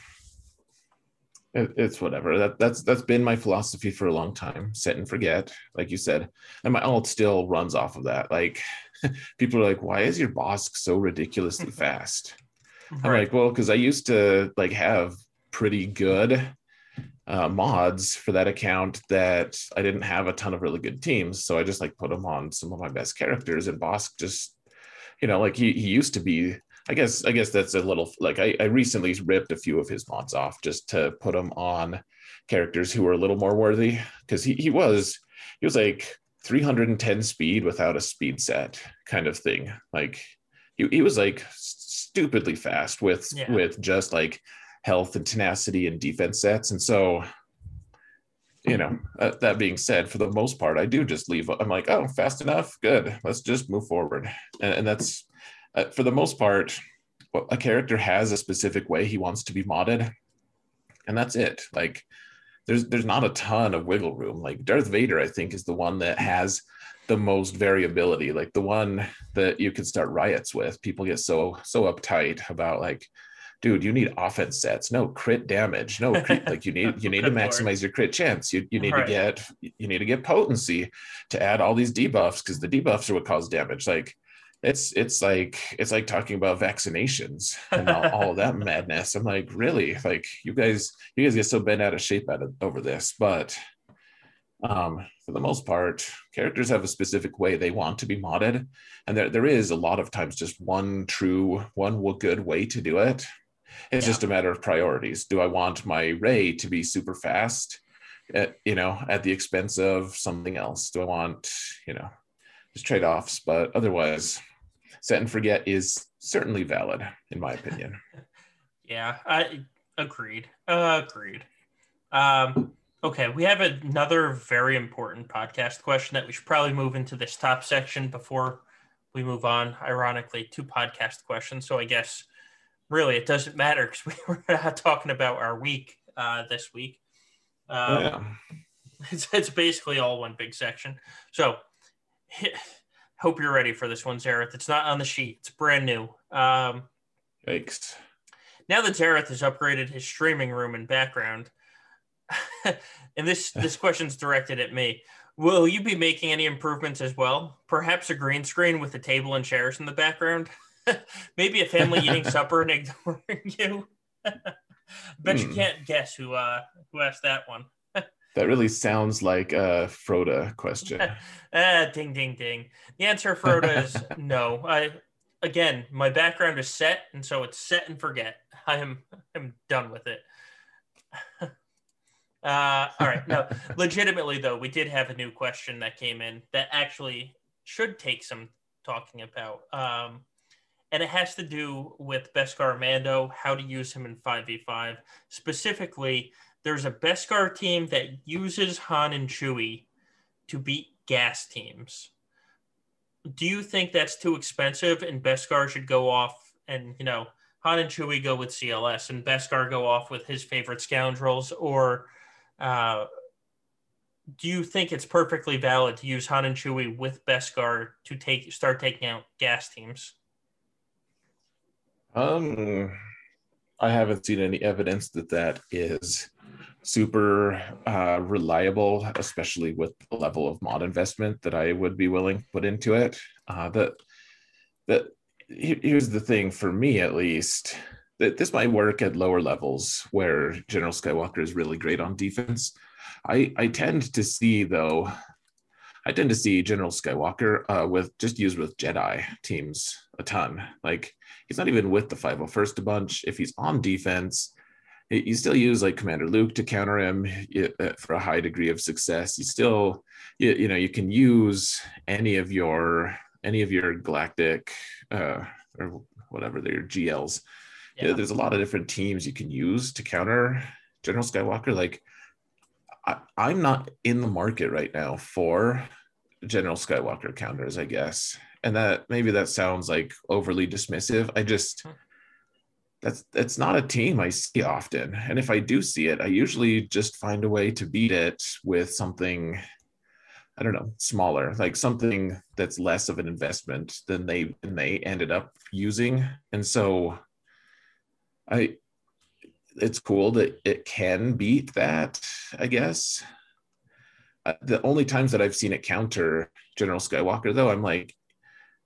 it, it's whatever. That that's that's been my philosophy for a long time. Set and forget, like you said, and my alt still runs off of that. Like people are like, why is your boss so ridiculously fast? Right. I'm like, well, because I used to like have pretty good uh, mods for that account that I didn't have a ton of really good teams. So I just like put them on some of my best characters and Bossk just, you know, like he, he used to be, I guess, I guess that's a little like I, I recently ripped a few of his mods off just to put them on characters who were a little more worthy. Cause he, he was, he was like 310 speed without a speed set kind of thing. Like he, he was like stupidly fast with yeah. with just like health and tenacity and defense sets. And so, you know, uh, that being said, for the most part, I do just leave. I'm like, oh, fast enough, good. Let's just move forward. And, and that's uh, for the most part, a character has a specific way he wants to be modded, and that's it. Like there's there's not a ton of wiggle room. Like Darth Vader, I think, is the one that has the most variability. Like the one that you could start riots with. People get so so uptight about like, dude, you need offense sets, no crit damage, no crit. like you need you need to maximize your crit chance. You you need right. to get you need to get potency to add all these debuffs because the debuffs are what cause damage. Like it's it's like it's like talking about vaccinations and all, all that madness. I'm like, really? Like you guys, you guys get so bent out of shape out of, over this, but um, for the most part, characters have a specific way they want to be modded, and there there is a lot of times just one true, one good way to do it. It's yeah. just a matter of priorities. Do I want my Rey to be super fast, at, you know, at the expense of something else? Do I want, you know, just trade offs? But otherwise, set and forget is certainly valid in my opinion. Yeah i agreed uh, agreed. Um, okay we have another very important podcast question that we should probably move into this top section before we move on ironically two podcast questions. So i guess really it doesn't matter because we were not talking about our week uh, this week. Um, yeah. it's, it's basically all one big section. So hope you're ready for this one, Xaereth. It's not on the sheet. It's brand new. Um, Thanks. Now that Xaereth has upgraded his streaming room and background, and this this question's directed at me. Will you be making any improvements as well? Perhaps a green screen with a table and chairs in the background. Maybe a family eating supper and ignoring you. Bet hmm. you can't guess who uh, who asked that one. That really sounds like a Froda question. ah, ding, ding, ding. The answer, Froda, is no. I again, my background is set, and so it's set and forget. I am I'm done with it. uh, all right. No, legitimately though, we did have a new question that came in that actually should take some talking about. Um, and it has to do with Beskar Mando, how to use him in 5v5. Specifically, there's a Beskar team that uses Han and Chewie to beat GAS teams. Do you think that's too expensive and Beskar should go off and, you know, Han and Chewie go with CLS and Beskar go off with his favorite scoundrels? Or uh, do you think it's perfectly valid to use Han and Chewie with Beskar to take start taking out GAS teams? Um, I haven't seen any evidence that that is super uh, reliable, especially with the level of mod investment that I would be willing to put into it. Uh, that that here's the thing for me at least. that this might work at lower levels where General Skywalker is really great on defense. I I tend to see though, I tend to see General Skywalker uh, with just used with Jedi teams a ton. Like he's not even with the 501st a bunch. If he's on defense, you still use like Commander Luke to counter him uh, for a high degree of success. You still, you, you know, you can use any of your any of your galactic uh, or whatever they're GLs. Yeah. There's a lot of different teams you can use to counter General Skywalker. Like I, I'm not in the market right now for General Skywalker counters, I guess. And that maybe that sounds like overly dismissive. I just that's that's not a team I see often. And if I do see it, I usually just find a way to beat it with something I don't know, smaller, like something that's less of an investment than they than they ended up using. And so I it's cool that it can beat that, I guess. Uh, the only times that I've seen it counter General Skywalker though, I'm like,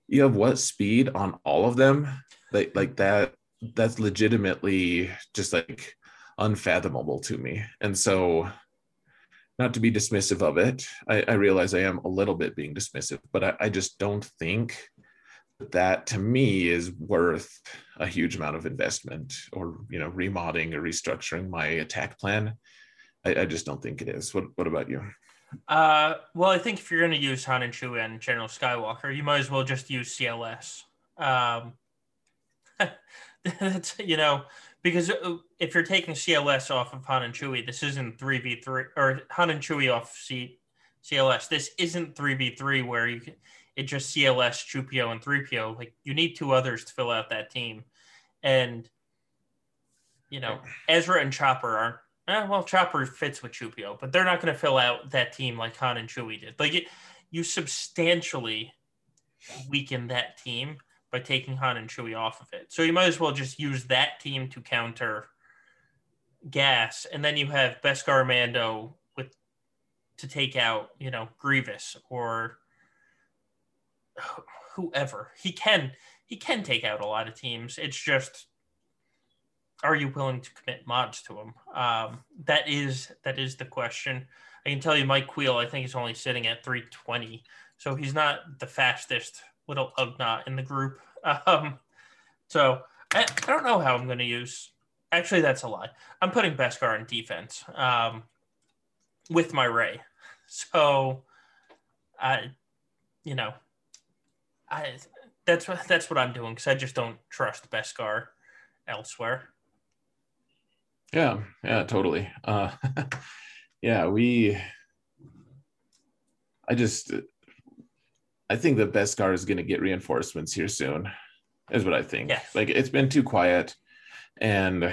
you have what speed on all of them? Like like that that's legitimately just like unfathomable to me. And so not to be dismissive of it, I, I realize I am a little bit being dismissive, but I, I just don't think that to me is worth a huge amount of investment or you know remodding or restructuring my attack plan. I, I just don't think it is. What what about you? Uh, well, I think if you're going to use Han and Chewie and General Skywalker, you might as well just use CLS. Um, that's you know because uh, if you're taking CLS off of Han and Chewie, this isn't three v three or Han and Chewie off C, CLS. This isn't three v three where you can it just CLS, 2PO, and 3PO. Like you need two others to fill out that team, and you know Ezra and Chopper aren't. Eh, well, Chopper fits with 2PO, but they're not going to fill out that team like Han and Chewie did. Like it, you substantially weaken that team by taking Han and Chewie off of it. So you might as well just use that team to counter GAS, and then you have Beskar Mando with to take out, you know, Grievous or whoever. He can he can take out a lot of teams. It's just are you willing to commit mods to him? Um, that is that is the question. I can tell you, my Kuiil, I think he's only sitting at 320, so he's not the fastest little Ugnaught in the group. Um, so I, I, don't know how I'm going to use. Actually, that's a lie. I'm putting Beskar in defense um, with my Rey. So, I, you know, I that's what that's what I'm doing because I just don't trust Beskar elsewhere. Yeah, yeah, totally. Uh, yeah, we. I just I think the best Beskar is going to get reinforcements here soon, is what I think. Like it's been too quiet, and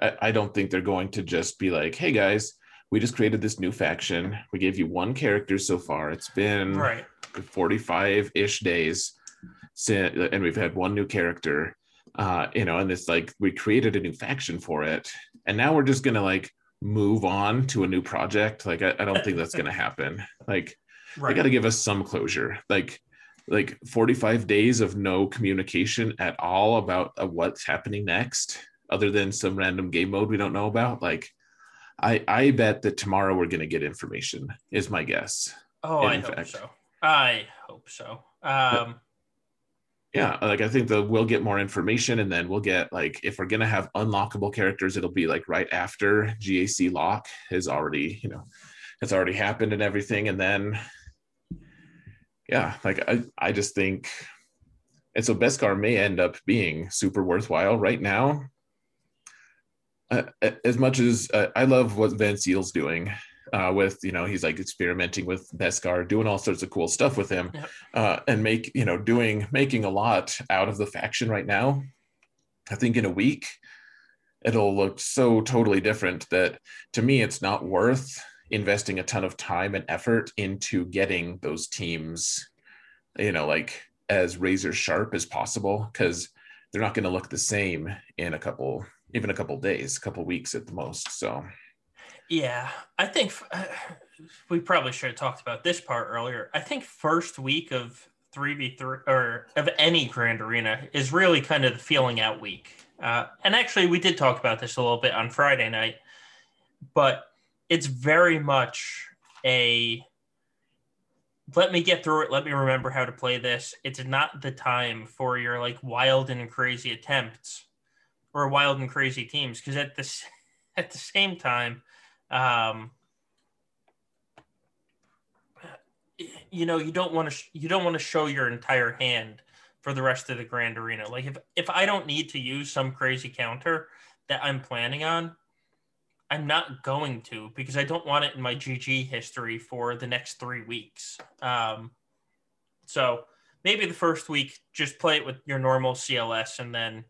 I, I don't think they're going to just be like, "Hey guys, we just created this new faction. We gave you one character so far. It's been right. 45 ish days, since, and we've had one new character. Uh, you know, and it's like we created a new faction for it, and now we're just gonna like move on to a new project. Like I, I don't think that's gonna happen. Like right. they got to give us some closure like like 45 days of no communication at all about uh, what's happening next other than some random game mode we don't know about like i i bet that tomorrow we're going to get information is my guess oh i fact. hope so i hope so um yeah like i think that we'll get more information and then we'll get like if we're going to have unlockable characters it'll be like right after gac lock has already you know it's already happened and everything and then yeah, like I, I just think, and so Beskar may end up being super worthwhile right now. Uh, as much as uh, I love what Van Seal's doing uh, with, you know, he's like experimenting with Beskar, doing all sorts of cool stuff with him, uh, and make, you know, doing making a lot out of the faction right now. I think in a week, it'll look so totally different that to me, it's not worth investing a ton of time and effort into getting those teams, you know, like as razor sharp as possible because they're not going to look the same in a couple, even a couple days, a couple weeks at the most. So, yeah, I think uh, we probably should have talked about this part earlier. I think first week of 3v3 or of any grand arena is really kind of the feeling out week. Uh, and actually, we did talk about this a little bit on Friday night, but it's very much a let me get through it. Let me remember how to play this. It's not the time for your like wild and crazy attempts or wild and crazy teams because at this at the same time, um, you know, you don't want to sh- you don't want to show your entire hand for the rest of the grand arena. Like if if I don't need to use some crazy counter that I'm planning on, I'm not going to because I don't want it in my GG history for the next three weeks. Um, so maybe the first week, just play it with your normal CLS and then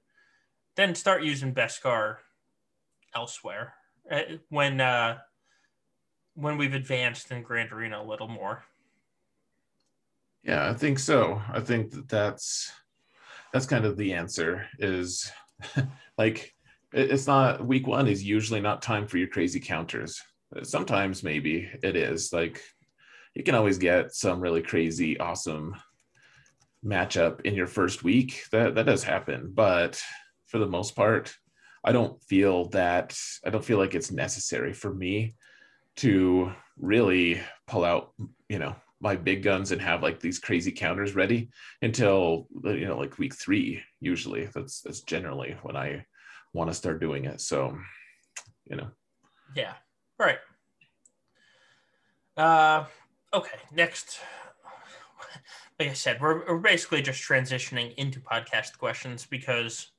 then start using Beskar elsewhere uh, when uh, when we've advanced in Grand Arena a little more. Yeah, I think so. I think that that's that's kind of the answer. Is like it's not week one is usually not time for your crazy counters. Sometimes maybe it is. Like you can always get some really crazy, awesome matchup in your first week. That that does happen, but for the most part, I don't feel that I don't feel like it's necessary for me to really pull out, you know, my big guns and have like these crazy counters ready until you know like week 3 usually. That's that's generally when I want to start doing it. So, you know. Yeah. Right. Uh, okay. Next, like I said, we're, we're basically just transitioning into podcast questions because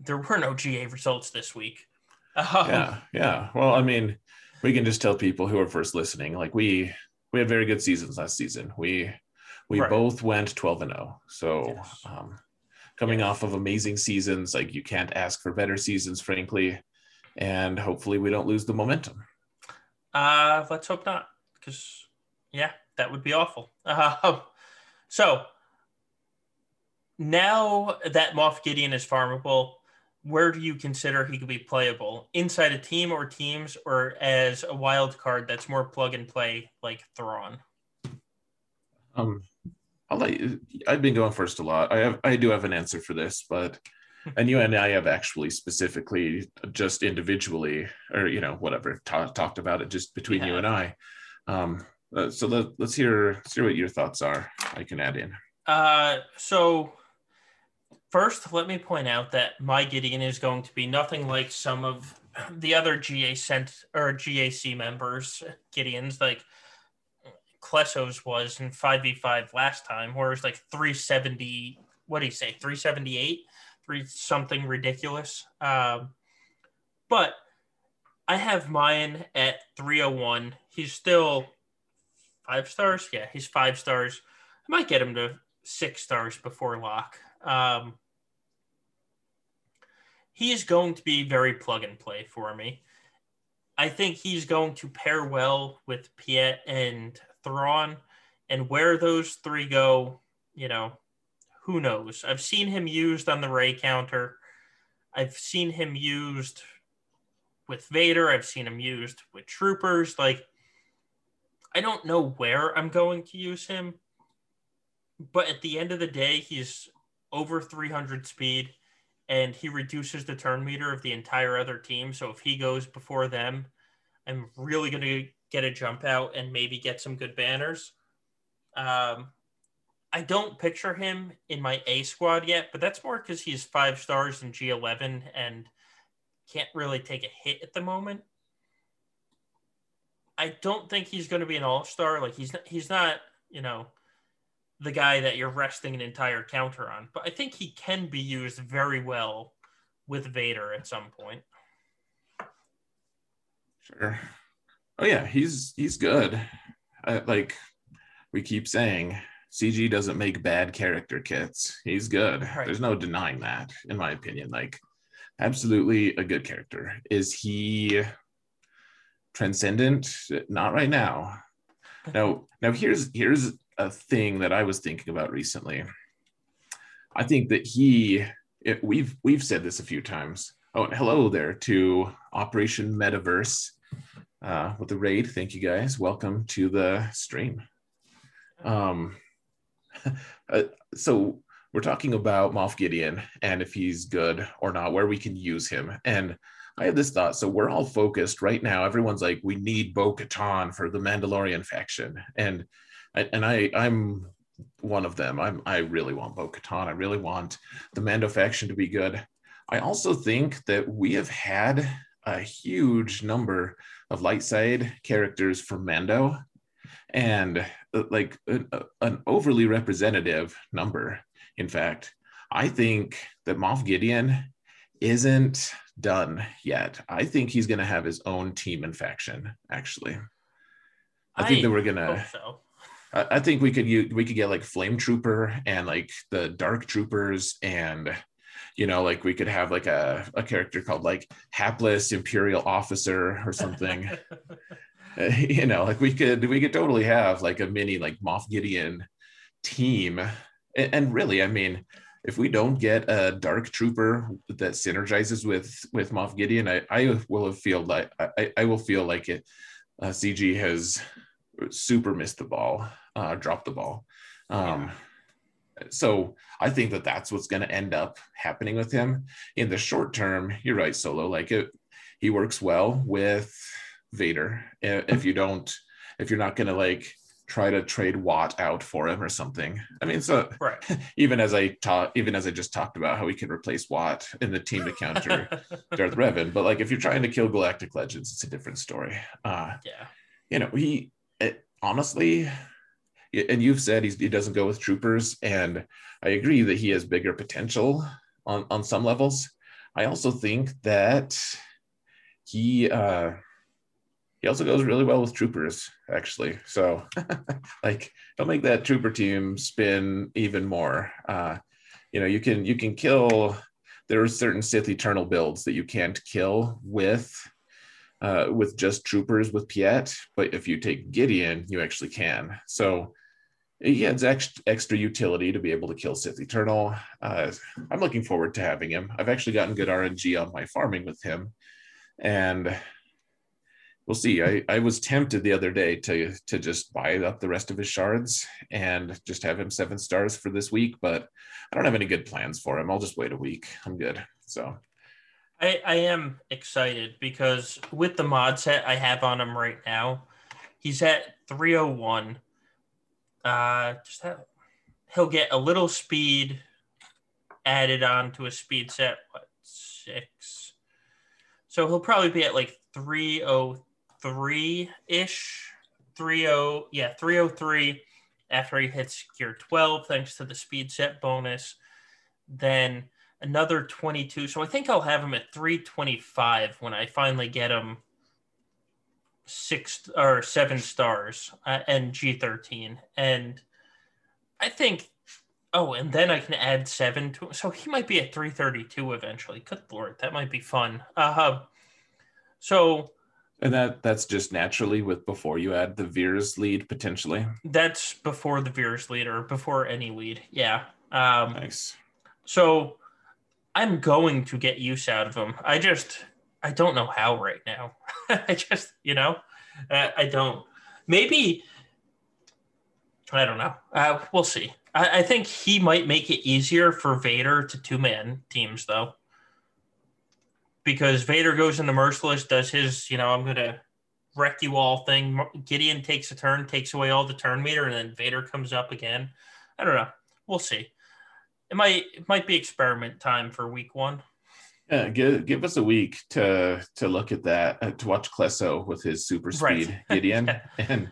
there were no GA results this week. Um, yeah. Yeah. Well, I mean, we can just tell people who are first listening, like we, we had very good seasons last season. We, we right. both went 12 and 0. So, yes. um, coming off of amazing seasons. Like you can't ask for better seasons, frankly. And hopefully we don't lose the momentum. Uh, let's hope not, because yeah, that would be awful. Uh, so now that Moff Gideon is farmable, where do you consider he could be playable? Inside a team or teams, or as a wild card that's more plug and play like Thrawn? Um, I'll let you. I've been going first a lot. I have. I do have an answer for this, but and you and I have actually specifically just individually, or you know, whatever, talked about it just between yeah. you and I. Um, uh, so let, us hear let's hear what your thoughts are. I can add in. Uh, so first, let me point out that my Gideon is going to be nothing like some of the other GA sent or GAC members Gideons. Like Klesso's was in 5v5 last time, where it was like 370, what do you say, 378, three something ridiculous. Um, but I have mine at 301. He's still five stars. Yeah, he's five stars. I might get him to six stars before lock. Um, he is going to be very plug and play for me. I think he's going to pair well with Piett and Thrawn, and where those three go, you know, who knows? I've seen him used on the Rey counter. I've seen him used with Vader. I've seen him used with troopers. Like, I don't know where I'm going to use him, but at the end of the day, he's over 300 speed and he reduces the turn meter of the entire other team. So if he goes before them, I'm really going to get a jump out and maybe get some good banners. Um, I don't picture him in my A squad yet, but that's more because he's five stars in G11 and can't really take a hit at the moment. I don't think he's going to be an all star. Like he's not, he's not, you know, the guy that you're resting an entire counter on. But I think he can be used very well with Vader at some point. Sure. Oh yeah, he's he's good. I, like we keep saying, CG doesn't make bad character kits. He's good. Right. There's no denying that, in my opinion. Like, absolutely a good character. Is he transcendent? Not right now. Now, now here's here's a thing that I was thinking about recently. I think that he, it, we've we've said this a few times. Oh, hello there to Operation Metaverse uh, with the raid. Thank you guys. Welcome to the stream. Um, uh, so we're talking about Moff Gideon and if he's good or not, where we can use him. And I had this thought. So we're all focused right now. Everyone's like, we need Bo Katan for the Mandalorian faction. And and I I'm one of them. I'm I really want Bo Katan. I really want the Mando faction to be good. I also think that we have had a huge number of light side characters from Mando and uh, like an overly representative number in fact, I think that Moff Gideon isn't done yet. I think he's going to have his own team and faction. Actually, I, I think that we're gonna. So. I, I think we could use, we could get like Flame Trooper and like the Dark Troopers and you know like we could have like a, a character called like hapless imperial officer or something you know like we could we could totally have like a mini like moff gideon team and, and really, I mean, if we don't get a dark trooper that synergizes with with Moff Gideon, I, I will have feel like I, I will feel like it. Uh, CG has super missed the ball, uh, dropped the ball. Um, yeah. So I think that that's what's going to end up happening with him in the short term. You're right, Solo. Like it, he works well with Vader. If you don't, if you're not going to like try to trade Watt out for him or something. I mean, so right. even as I taught, even as I just talked about how we can replace Watt in the team to counter Darth Revan, but like if you're trying to kill Galactic Legends, it's a different story. Uh, yeah, you know, he it, honestly, and you've said he doesn't go with troopers, and I agree that he has bigger potential on on some levels. I also think that he. Uh, he also goes really well with troopers, actually. So, like, he'll make that trooper team spin even more. Uh, you know, you can you can kill. There are certain Sith Eternal builds that you can't kill with uh, with just troopers with Piett, but if you take Gideon, you actually can. So he adds extra, extra utility to be able to kill Sith Eternal. Uh, I'm looking forward to having him. I've actually gotten good RNG on my farming with him, and we'll see. I, I was tempted the other day to to just buy up the rest of his shards and just have him seven stars for this week, but I don't have any good plans for him. I'll just wait a week. I'm good. So I, I am excited because with the mod set I have on him right now, he's at 301. Uh just have, he'll get a little speed added on to a speed set, what six. So he'll probably be at like 303 ish. three oh yeah three oh three after he hits gear twelve thanks to the speed set bonus. Then another twenty two. So I think I'll have him at three twenty five when I finally get him six or seven stars uh, and G thirteen and I think. Oh, and then I can add seven to so he might be at 332 eventually. Good lord, that might be fun. Uh so and that that's just naturally with before you add the Veers lead potentially. That's before the Veers lead or before any lead. Yeah. Um, nice. So I'm going to get use out of them. I just I don't know how right now. I just you know uh, I don't. Maybe I don't know. Uh, we'll see. I, I think he might make it easier for Vader to two man teams though because Vader goes into Merciless, does his, you know, I'm to wreck you all thing. Gideon takes a turn, takes away all the turn meter, and then Vader comes up again. I don't know. We'll see. It might it might be experiment time for week one. Yeah, give give us a week to to look at that uh, to watch Klesso with his super speed right. Gideon, yeah. and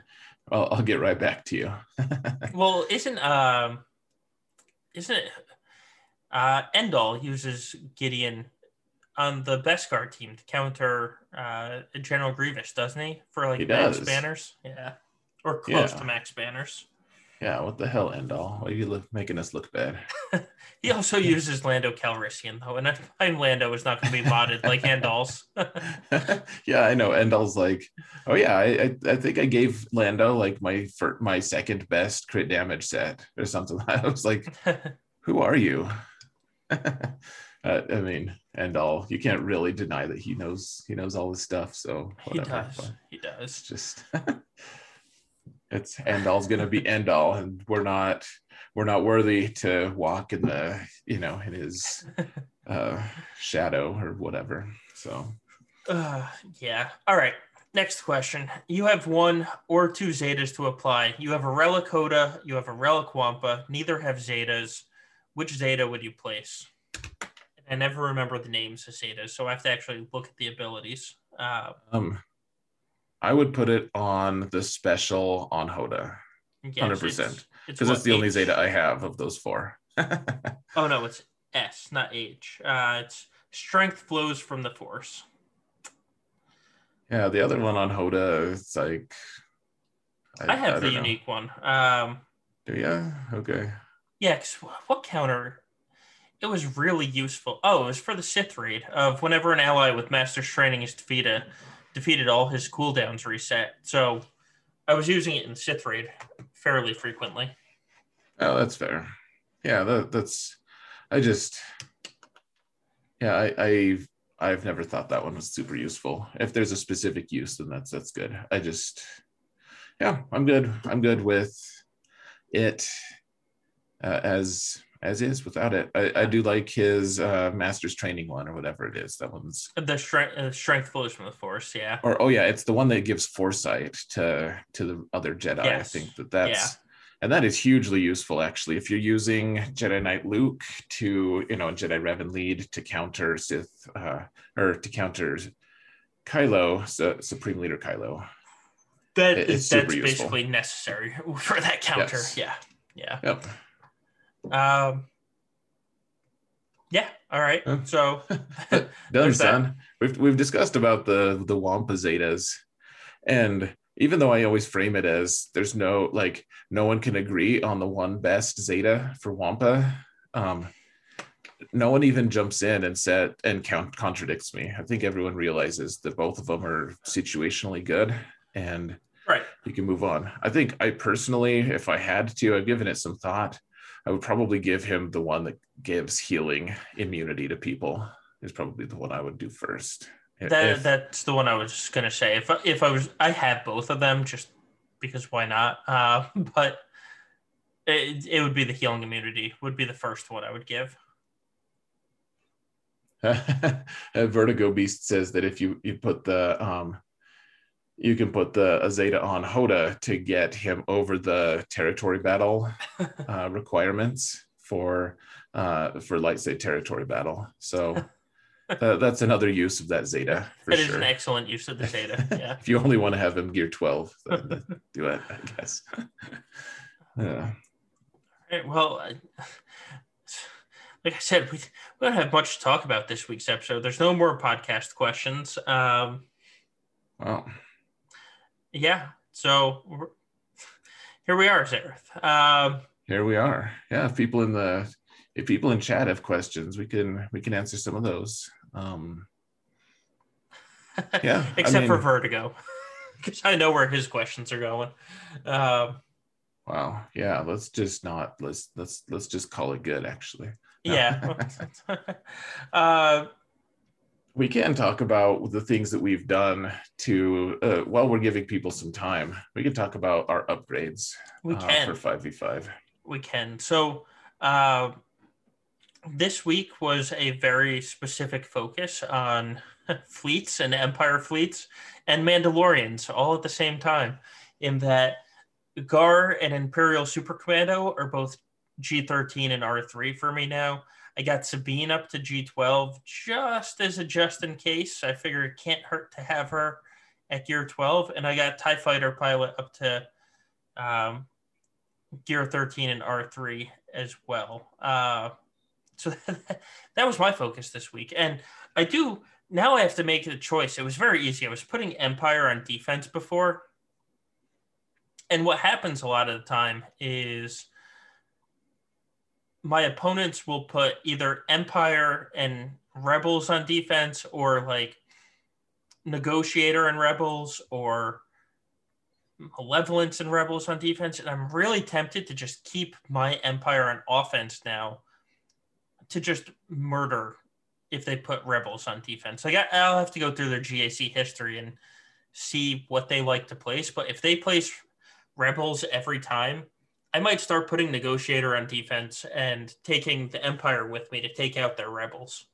I'll, I'll get right back to you. well, isn't um, isn't uh, Endall uses Gideon on the Beskar team to counter uh, General Grievous, doesn't he? For like he max does. banners, yeah, or close yeah. to max banners. Yeah, what the hell, Endall? Why are you look, making us look bad? he also uses Lando Calrissian though, and I find Lando is not going to be modded like Endall's. yeah, I know. Endall's like, oh yeah, I, I, I think I gave Lando like my for my second best crit damage set or something. I was like, who are you? uh, I mean, Endall. You can't really deny that he knows he knows all this stuff. So whatever. he does. he does. It's end it's Endall's gonna be end all and we're not we're not worthy to walk in the you know in his uh, shadow or whatever. So, uh, yeah. All right. Next question. You have one or two Zetas to apply. You have a Relic Hoda, you have a Relic Wampa. Neither have Zetas. Which Zeta would you place? I never remember the names of Zetas, so I have to actually look at the abilities. Uh, um, I would put it on the special on Hoda, hundred percent, because it's the H. only Zeta I have of those four. oh no, it's S, not H. Uh, it's strength flows from the Force. Yeah, the other one on Hoda, it's like I, I have I the know. unique one. Um, Do you? Okay. Yeah, because what counter? It was really useful. Oh, it was for the Sith raid of whenever an ally with Master's Training is defeated, defeated all his cooldowns reset. So I was using it in Sith raid fairly frequently. Oh, that's fair. Yeah, that, that's. I just. Yeah, I, I I've never thought that one was super useful. If there's a specific use, then that's that's good. I just, yeah, I'm good. I'm good with it uh, as as is without it. I, I do like his uh, master's training one or whatever it is. That one's the strength uh, strength flows from the force. Yeah. Or oh yeah, it's the one that gives foresight to to the other Jedi. Yes. I think that that's. Yeah and that is hugely useful actually if you're using jedi knight luke to you know jedi revan lead to counter sith uh, or to counter kylo so supreme leader kylo that it, is that's basically necessary for that counter yes. yeah yeah yep um yeah all right so done son we've, we've discussed about the the wampa zetas and even though I always frame it as there's no like no one can agree on the one best Zeta for Wampa. Um, no one even jumps in and said and count contradicts me. I think everyone realizes that both of them are situationally good and right. you can move on. I think I personally, if I had to, I've given it some thought. I would probably give him the one that gives healing immunity to people. Is probably the one I would do first. That if, that's the one I was just gonna say. If if I was, I have both of them just because why not? Uh, but it, it would be the healing immunity. Would be the first one I would give. Vertigo Beast says that if you you put the um, you can put the Azeta on Hoda to get him over the territory battle uh, requirements for uh, for light side territory battle. So uh, that's another use of that Zeta. For that sure. is an excellent use of the Zeta. Yeah. if you only want to have him gear 12, do it, I guess. yeah. Right, well, like I said, we, we don't have much to talk about this week's episode. There's no more podcast questions. Um, wow. Yeah. So here we are, Xaereth. Um, here we are. Yeah. If people in the if people in chat have questions, we can we can answer some of those. Um, yeah, except I mean, for Vertigo, because I know where his questions are going. Um, wow. Yeah. Let's just not let's let's let's just call it good. Actually. Yeah. uh, we can talk about the things that we've done to uh, while we're giving people some time. We can talk about our upgrades. We can uh, for five v five. We can. So. Uh, this week was a very specific focus on fleets and Empire fleets and Mandalorians all at the same time, in that Gar and Imperial Super Commando are both G13 and R3 for me now. I got Sabine up to G12 just as a just in case. I figure it can't hurt to have her at gear 12. And I got TIE Fighter Pilot up to um, gear 13 and R3 as well. Uh, so that was my focus this week. And I do now I have to make a choice. It was very easy. I was putting Empire on defense before. And what happens a lot of the time is my opponents will put either Empire and Rebels on defense or like Negotiator and Rebels or Malevolence and Rebels on defense. And I'm really tempted to just keep my Empire on offense now to just murder if they put rebels on defense. Like I, will have to go through their GAC history and see what they like to place. But if they place rebels every time, I might start putting Negotiator on defense and taking the Empire with me to take out their rebels.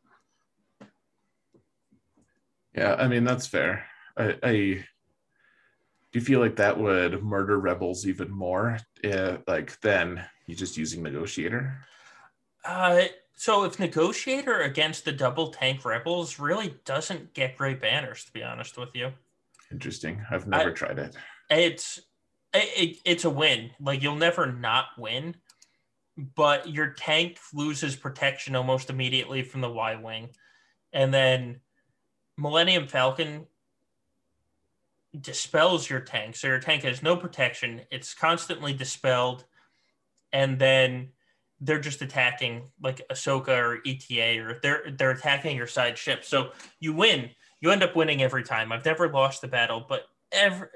Yeah, I mean that's fair. I, I do you feel like that would murder rebels even more, uh, like than you just using negotiator? Uh, so if negotiator against the double tank rebels really doesn't get great banners, to be honest with you. Interesting. I've never I, tried it. It's it, it's a win. Like you'll never not win, but your tank loses protection almost immediately from the Y wing, and then Millennium Falcon dispels your tank. So your tank has no protection. It's constantly dispelled, and then they're just attacking like Ahsoka or ETA, or they're they're attacking your side ship. So you win. You end up winning every time. I've never lost the battle, but every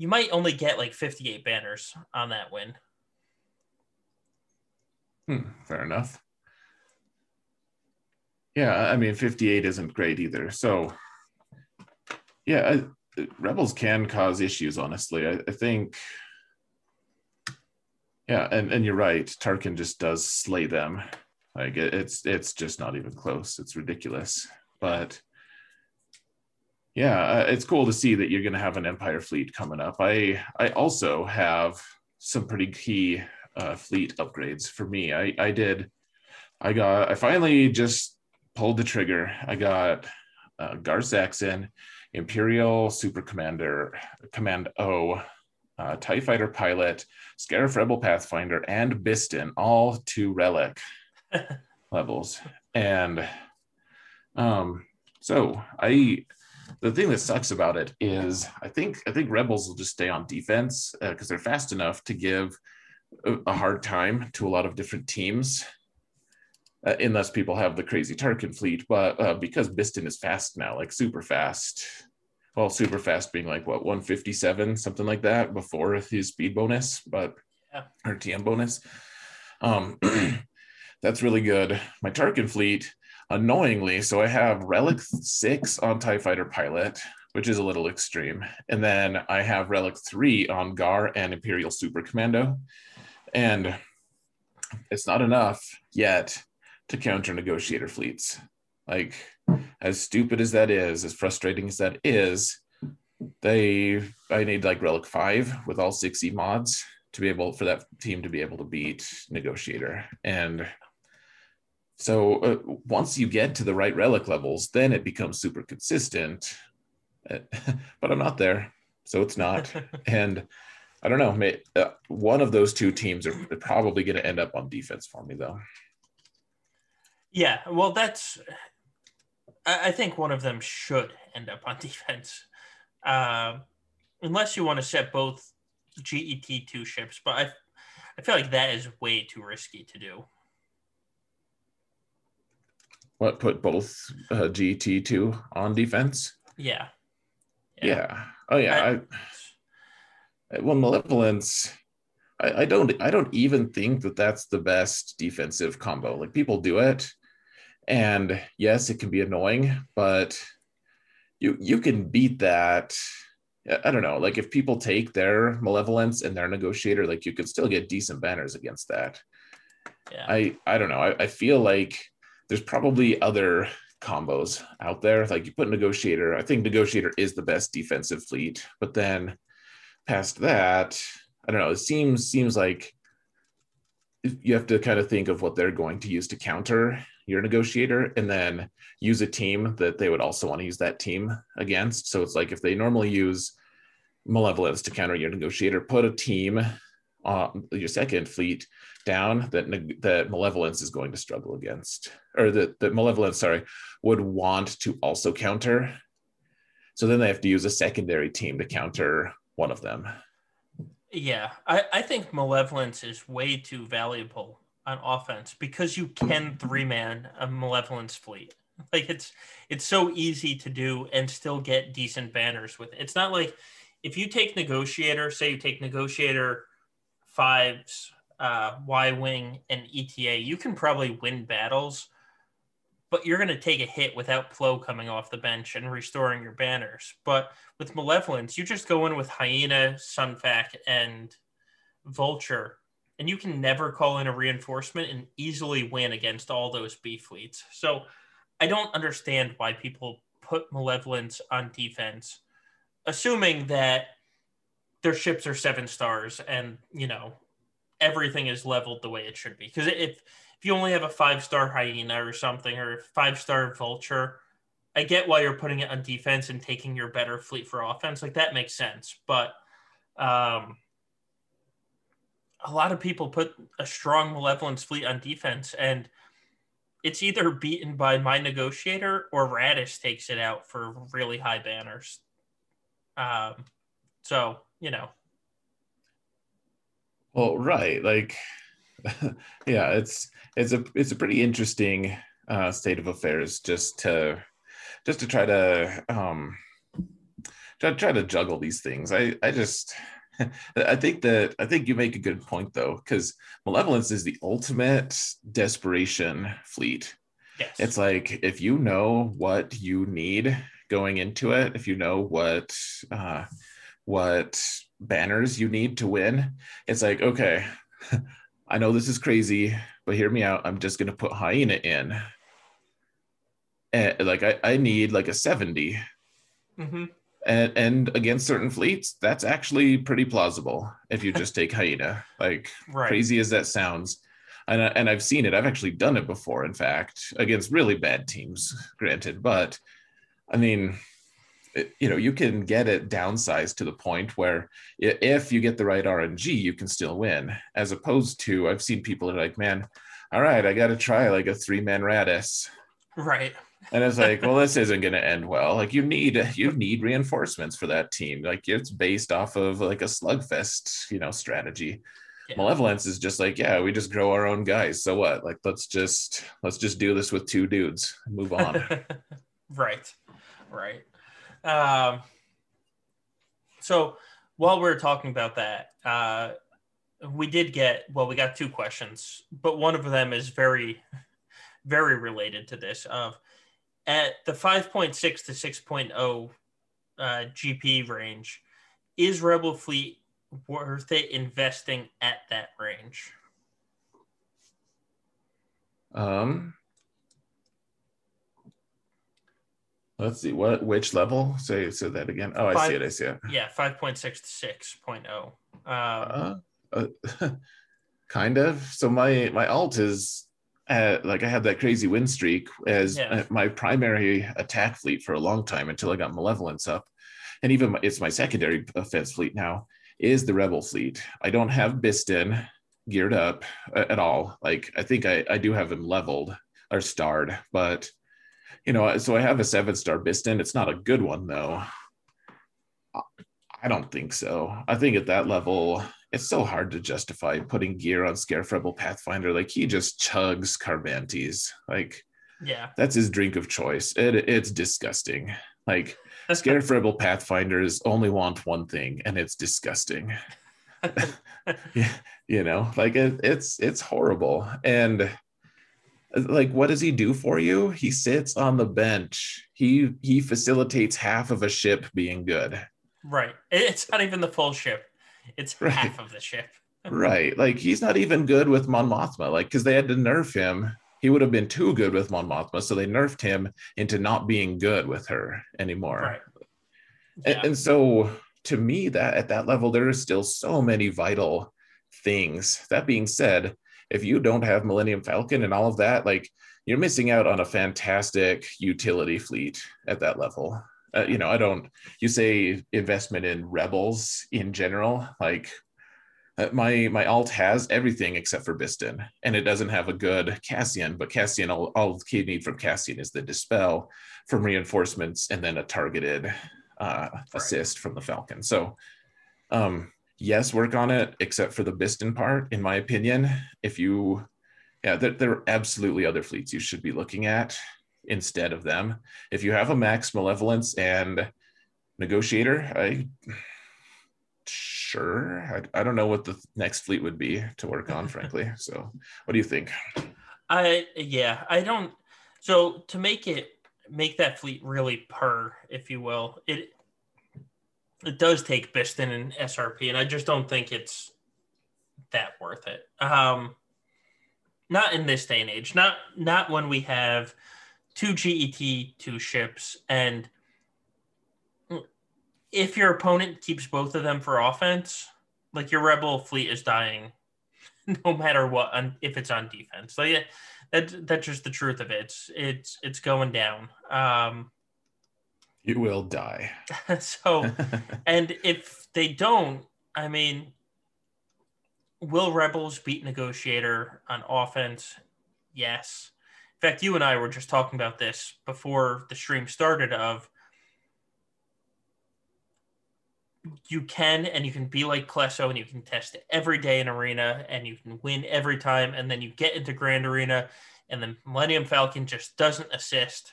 you might only get like 58 banners on that win. Hmm, fair enough. Yeah, I mean, 58 isn't great either. So, yeah, I, rebels can cause issues. Honestly, I, I, think. Yeah, and, and you're right. Tarkin just does slay them. Like it, it's it's just not even close. It's ridiculous. But yeah, uh, it's cool to see that you're going to have an Empire fleet coming up. I I also have some pretty key uh, fleet upgrades for me. I I did. I got. I finally just pulled the trigger. I got uh, Gar Saxon, Imperial Super Commander, Command O, uh, TIE Fighter Pilot, Scarif Rebel Pathfinder, and Bistan, all to Relic levels. And um, so I the thing that sucks about it is I think I think Rebels will just stay on defense because uh, they're fast enough to give a, a, hard time to a lot of different teams, uh, unless people have the crazy Tarkin fleet. But uh, because Bistan is fast now, like super fast, well, super fast being like what 157, something like that before his speed bonus, but yeah. or TM bonus. Um, that's really good. My Tarkin fleet annoyingly, so I have Relic 6 on TIE Fighter Pilot, which is a little extreme. And then I have Relic 3 on GAR and Imperial Super Commando. And it's not enough yet to counter negotiator fleets. Like, as stupid as that is, as frustrating as that is, they I need like Relic 5 with all 60 mods to be able for that team to be able to beat negotiator. And so uh, once you get to the right relic levels, then it becomes super consistent. but I'm not there, so it's not. and I don't know. May, uh, one of those two teams are probably going to end up on defense for me, though. Yeah, well, that's. I think one of them should end up on defense, uh, unless you want to set both GET two ships. But I, I feel like that is way too risky to do what put both uh, GT two on defense. Yeah. yeah. yeah. Oh yeah. I, I, well, malevolence. I, I don't. I don't even think that that's the best defensive combo. Like people do it, and yes, it can be annoying, but you you can beat that. I don't know. Like if people take their malevolence and their negotiator, like you could still get decent banners against that. Yeah. I I don't know. I, I feel like there's probably other combos out there. Like you put negotiator, I think negotiator is the best defensive fleet, but then past that, I don't know. It seems seems like you have to kind of think of what they're going to use to counter your negotiator and then use a team that they would also want to use that team against. So it's like if they normally use malevolence to counter your negotiator, put a team on your second fleet down that that malevolence is going to struggle against or that, that malevolence sorry would want to also counter. So then they have to use a secondary team to counter one of them. Yeah i, I think malevolence is way too valuable on offense because you can three man a malevolence fleet. Like it's it's so easy to do and still get decent banners with it. it's not like if you take negotiator say you take negotiator fives uh, Y Wing and ETA, you can probably win battles, but you're going to take a hit without Plo coming off the bench and restoring your banners. But with Malevolence, you just go in with Hyena, Sunfac, and Vulture, and you can never call in a reinforcement and easily win against all those B fleets. So I don't understand why people put Malevolence on defense, assuming that their ships are seven stars and you know everything is leveled the way it should be. Because if if you only have a five star hyena or something or five star vulture, I get why you're putting it on defense and taking your better fleet for offense. Like that makes sense. But um, a lot of people put a strong malevolence fleet on defense and it's either beaten by my negotiator or Raddus takes it out for really high banners. Um, so you know. Well, right, like, yeah, it's it's a it's a pretty interesting uh, state of affairs just to just to try to um try, try to juggle these things. I I just I think that I think you make a good point though, because malevolence is the ultimate desperation fleet. Yes. It's like if you know what you need going into it, if you know what uh, what banners you need to win, it's like okay, I know this is crazy, but hear me out. I'm just gonna put hyena in. And like I, I need like a 70. Mm-hmm and, and against certain fleets, that's actually pretty plausible if you just take Hyena. Like right. crazy as that sounds, and and I've seen it. I've actually done it before. In fact, against really bad teams, granted, but I mean, it, you know, you can get it downsized to the point where if you get the right RNG, you can still win. As opposed to, I've seen people that are like, man, all right, I got to try like a three man Raddus. Right. And it's like well this isn't going to end well. Like you need you need reinforcements for that team. Like it's based off of like a slugfest you know strategy. Yeah. malevolence is just like yeah we just grow our own guys so what? Like let's just let's just do this with two dudes move on. Right. Right um so while we are talking about that uh we did get well we got two questions but one of them is very very related to this of at the 5.6 to 6.0 uh, GP range, is Rebel Fleet worth it investing at that range? Um, let's see what which level. Say say that again. Oh, I Five, see it. I see it. Yeah, 5.6 to 6.0. Um, uh, uh, kind of. So my my alt is uh, like I had that crazy win streak as yeah. Uh, my primary attack fleet for a long time until I got Malevolence up, and even my, it's my secondary offense fleet now is the Rebel fleet. I don't have Bistan geared up at all. Like I think I, I do have him leveled or starred, but you know, so I have a seven star Bistan. It's not a good one though. I don't think so. I think at that level, it's so hard to justify putting gear on Scarif Rebel Pathfinder. Like he just chugs Carbantis. Like, yeah, that's his drink of choice. It, it's disgusting. Like Scarif Rebel Pathfinders only want one thing, and it's disgusting. yeah, you know, like it, it's it's horrible. And like, what does he do for you? He sits on the bench. He he facilitates half of a ship being good. Right. It's not even the full ship. It's right. half of the ship. right. Like he's not even good with Mon Mothma. Like because they had to nerf him. He would have been too good with Mon Mothma, so they nerfed him into not being good with her anymore. Right. Yeah. And, and so to me, that at that level, there are still so many vital things. That being said, if you don't have Millennium Falcon and all of that, like you're missing out on a fantastic utility fleet at that level uh, you know, I don't, you say investment in rebels in general, like uh, my, my alt has everything except for Bistan and it doesn't have a good Cassian, but Cassian, all, all the key need from Cassian is the dispel from reinforcements and then a targeted uh, right. assist from the Falcon. So, um, yes, work on it, except for the Bistan part, in my opinion. If you, yeah, there, there are absolutely other fleets you should be looking at instead of them. If you have a max malevolence and negotiator, I sure I, I don't know what the next fleet would be to work on, frankly. So, what do you think? I yeah, I don't. So to make it make that fleet really per, if you will, it it does take Bistan and SRP, and I just don't think it's that worth it. Um, not in this day and age. Not not when we have two GET, two ships, and if your opponent keeps both of them for offense, like your rebel fleet is dying, no matter what, if it's on defense. So yeah, that that's just the truth of it. It's it's it's going down. Um, you will die. so, and if they don't, I mean, will rebels beat negotiator on offense? Yes. In fact, you and I were just talking about this before the stream started. Of you can and you can be like Klesso and you can test every day in arena and you can win every time and then you get into grand arena and the Millennium Falcon just doesn't assist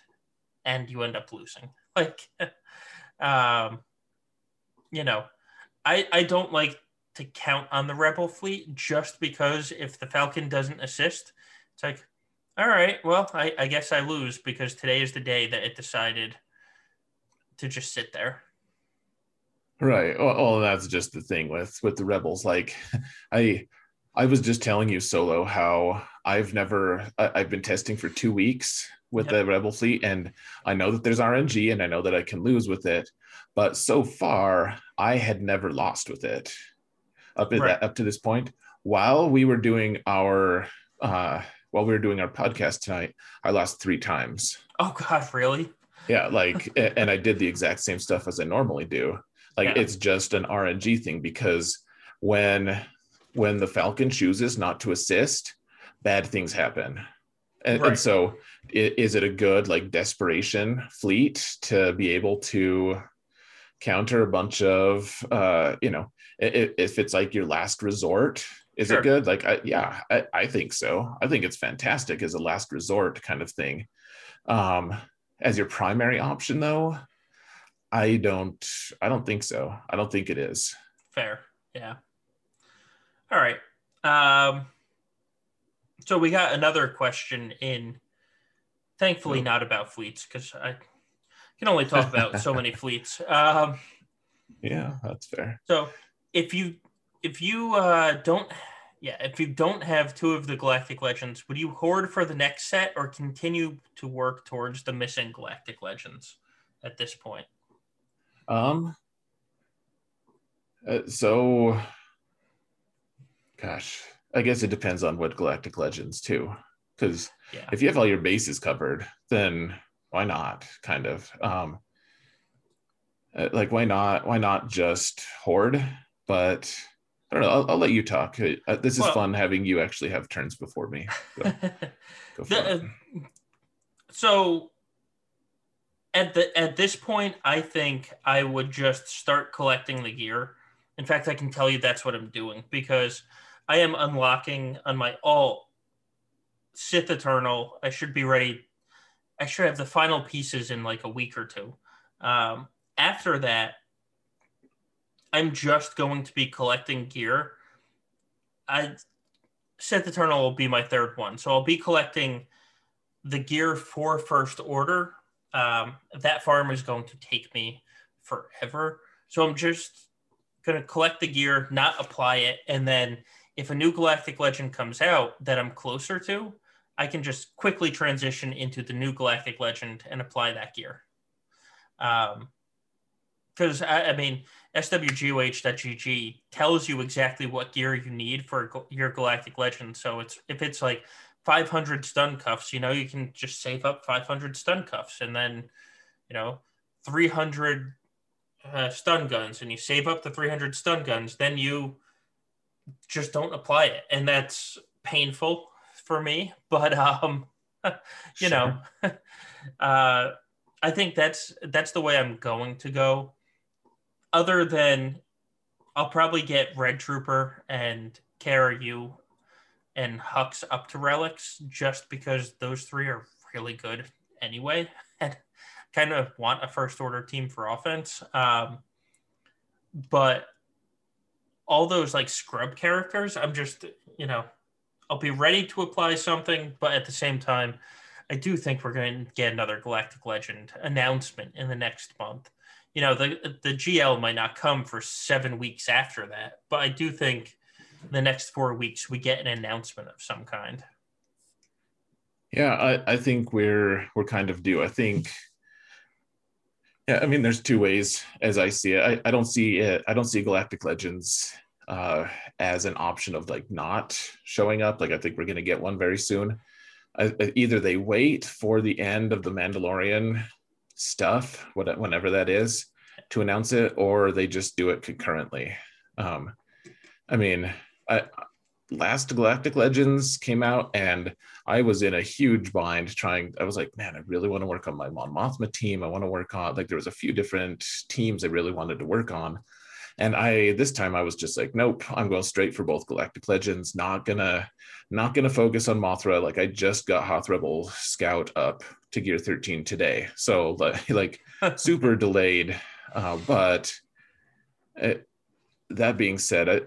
and you end up losing. Like um you know, I I don't like to count on the rebel fleet just because if the Falcon doesn't assist, it's like all right, well, I, I guess I lose because today is the day that it decided to just sit there. Right. Well, that's just the thing with with the rebels. Like, I I was just telling you, Solo, how I've never I, have been testing for two weeks with yep. the rebel fleet, and I know that there's RNG, and I know that I can lose with it, but so far I had never lost with it up to right. that up to this point. While we were doing our uh, while we were doing our podcast tonight, I lost three times. Oh God, really? Yeah, like, and I did the exact same stuff as I normally do like yeah. it's just an RNG thing because when when the Falcon chooses not to assist, bad things happen. And, right. and so is it a good like desperation fleet to be able to counter a bunch of uh you know if it's like your last resort is sure. it good like I, yeah I, I think so i think it's fantastic as a last resort kind of thing um as your primary option though I don't I don't think so. I don't think it is. Fair. Yeah. All right. Um so we got another question in thankfully oh. not about fleets because I can only talk about so many fleets. Um yeah, that's fair. So if you if you uh don't yeah, if you don't have two of the Galactic Legends, would you hoard for the next set or continue to work towards the missing Galactic Legends at this point? Um. Uh, so, gosh, I guess it depends on what Galactic Legends too. Because yeah. if you have all your bases covered, then why not? Kind of. Um. Uh, like why not? Why not just hoard? But I don't know. I'll, I'll let you talk. Uh, this is well, fun having you actually have turns before me. So, the, uh, so at the at this point, I think I would just start collecting the gear. In fact, I can tell you that's what I'm doing because I am unlocking on my alt Sith Eternal. I should be ready. I should have the final pieces in like a week or two. Um, after that, I'm just going to be collecting gear. I Sith Eternal will be my third one, so I'll be collecting the gear for First Order um, that farm is going to take me forever. So I'm just going to collect the gear, not apply it. And then if a new Galactic Legend comes out that I'm closer to, I can just quickly transition into the new Galactic Legend and apply that gear. Um, because I, I, mean, swgoh.gg tells you exactly what gear you need for your Galactic Legend. So it's if it's like 500 stun cuffs, you know, you can just save up 500 stun cuffs and then, you know, 300 uh, stun guns and you save up the 300 stun guns, then you just don't apply it. And that's painful for me, but, um, you sure. know, uh, I think that's, that's the way I'm going to go. Other than I'll probably get Red Trooper and KRU and Hux up to relics just because those three are really good anyway. And kind of want a first order team for offense. Um, but all those like scrub characters, I'm just, you know, I'll be ready to apply something, but at the same time, I do think we're going to get another Galactic Legend announcement in the next month. You know, the the GL might not come for seven weeks after that, but I do think the next four weeks we get an announcement of some kind. Yeah, I, I think we're we're kind of due. I think yeah, I mean there's two ways as I see it. I, I don't see it, I don't see Galactic Legends uh as an option of like not showing up. Like I think we're gonna get one very soon. I, either they wait for the end of the Mandalorian stuff, whenever that is, to announce it, or they just do it concurrently. Um, I mean, I, last Galactic Legends came out, and I was in a huge bind trying. I was like, man, I really want to work on my Mon Mothma team. I want to work on like there was a few different teams I really wanted to work on. And I this time I was just like, nope, I'm going straight for both Galactic Legends. Not gonna not gonna focus on Mothma. Like I just got Hoth Rebel Scout up to Gear 13 today, so like super delayed. Uh, but it, uh, that being said, I,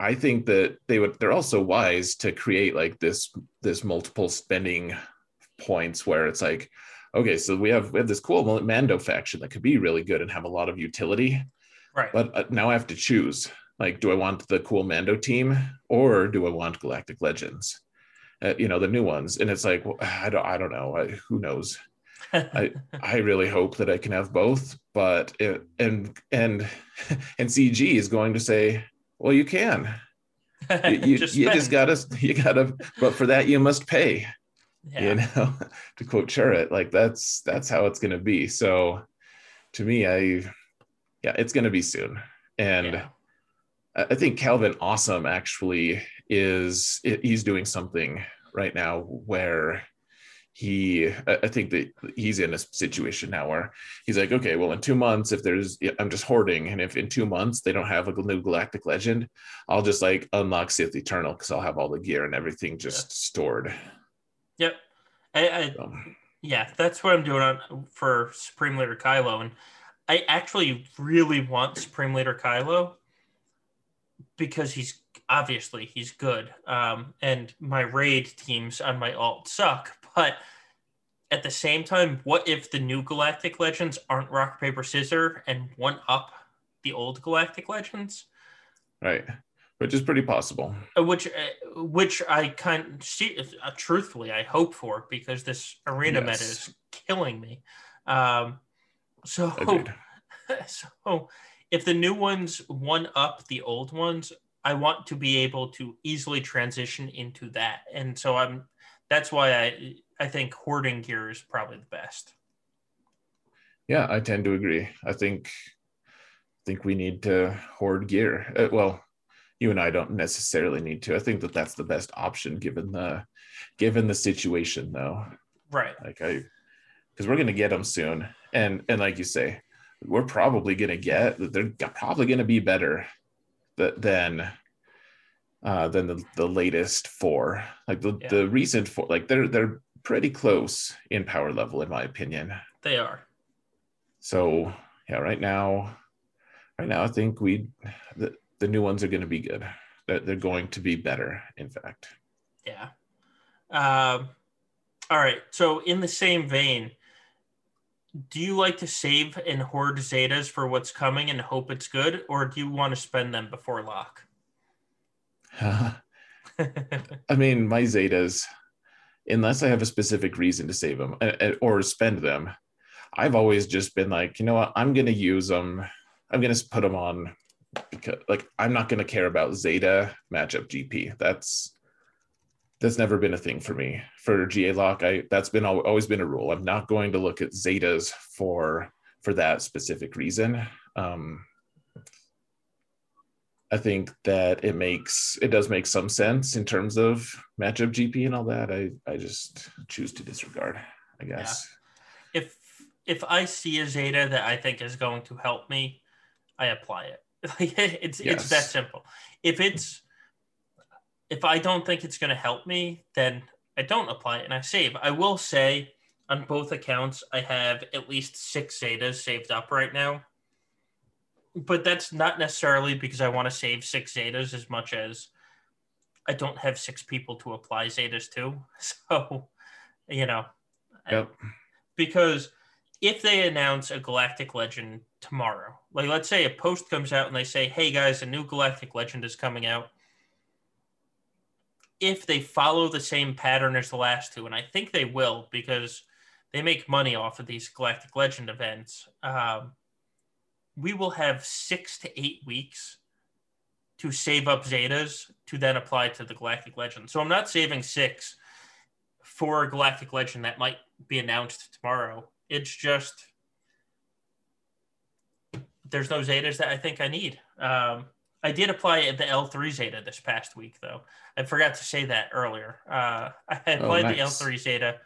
I think that they would they're also wise to create like this this multiple spending points where it's like okay so we have we have this cool mando faction that could be really good and have a lot of utility. Right. But uh, now i have to choose. Like do i want the cool mando team or do i want galactic legends? Uh, you know the new ones. And it's like well, i don't i don't know. I, who knows? I I really hope that I can have both, but it, and and and CG is going to say, well, you can. You, you just, you just gotta you gotta, but for that you must pay. Yeah. You know, to quote Chirrut, like that's that's how it's gonna be. So, to me, I yeah, it's gonna be soon, and. Yeah. I think Calvin Awesome actually is he's doing something right now where he i think that he's in a situation now where he's like okay well in two months if there's i'm just hoarding and if in two months they don't have a new galactic legend i'll just like unlock sith eternal because i'll have all the gear and everything just yeah. stored yep I, I so. yeah that's what i'm doing on for supreme leader kylo and i actually really want supreme leader kylo because he's obviously he's good um, and my raid teams on my alt suck but at the same time, what if the new Galactic Legends aren't rock, paper, scissor and one up the old Galactic Legends? Right. Which is pretty possible. Uh, which, uh, which I kind of see, uh, truthfully, I hope for because this arena yes. meta is killing me. Um, so, so if the new ones one up the old ones, I want to be able to easily transition into that, and so I'm. That's why I I think hoarding gear is probably the best. Yeah, I tend to agree. I think think we need to hoard gear. Uh, well, you and I don't necessarily need to. I think that that's the best option given the given the situation, though. Right. Like I, because we're gonna get them soon, and and like you say, we're probably gonna get they're probably gonna be better than uh, than the, the latest four. Like the, yeah. the recent four, like they're they're pretty close in power level, in my opinion. They are. So yeah, right now, right now, I think we the, the new ones are going to be good. They're, they're going to be better, in fact. Yeah. Um, all right. So in the same vein, do you like to save and hoard Zetas for what's coming and hope it's good, or do you want to spend them before lock? I mean, my Zetas, unless I have a specific reason to save them or spend them, I've always just been like, you know what, I'm going to use them. I'm going to put them on because, like, I'm not going to care about Zeta matchup GP. That's that's never been a thing for me for GA lock. I that's been always been a rule. I'm not going to look at Zetas for for that specific reason. Um, I think that it makes it does make some sense in terms of matchup GP and all that. I I just choose to disregard. I guess. Yeah. If if I see a Zeta that I think is going to help me, I apply it. it's yes. it's that simple. If it's if I don't think it's going to help me, then I don't apply it and I save. I will say on both accounts, I have at least six Zetas saved up right now but that's not necessarily because I want to save six zetas as much as I don't have six people to apply zetas to. So, you know, yep. because if they announce a galactic legend tomorrow, like let's say a post comes out and they say, "Hey guys, a new galactic legend is coming out." if they follow the same pattern as the last two, and I think they will because they make money off of these Galactic Legend events. Um, we will have six to eight weeks to save up Zetas to then apply to the Galactic Legend. So I'm not saving six for a Galactic Legend that might be announced tomorrow. It's just there's no Zetas that I think I need. Um, I did apply the L3 Zeta this past week, though. I forgot to say that earlier. Uh, I oh, applied oh, nice. the L3 Zeta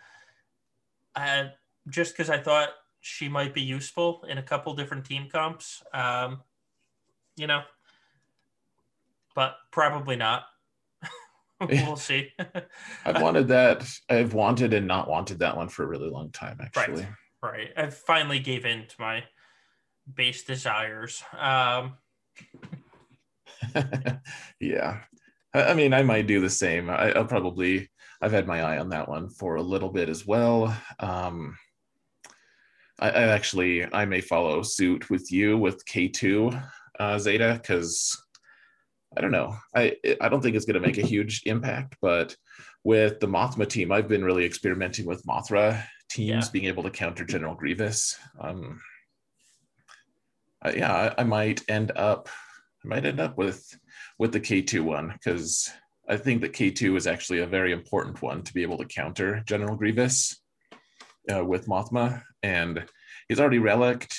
uh, just because I thought she might be useful in a couple different team comps. Um, you know, but probably not. we'll see. I've wanted that. I've wanted and not wanted that one for a really long time, actually. Right. right. I finally gave in to my base desires. Um, yeah. I mean, I might do the same. I, will probably, I've had my eye on that one for a little bit as well. Um, I, I actually, I may follow suit with you with K2 uh, Zeta because I don't know. I I don't think it's going to make a huge impact, but with the Mothma team, I've been really experimenting with Mothma teams yeah. being able to counter General Grievous. Um, yeah, I, I, might end up, I might end up with with the K2 one because I think that K2 is actually a very important one to be able to counter General Grievous uh, with Mothma, and he's already relicked,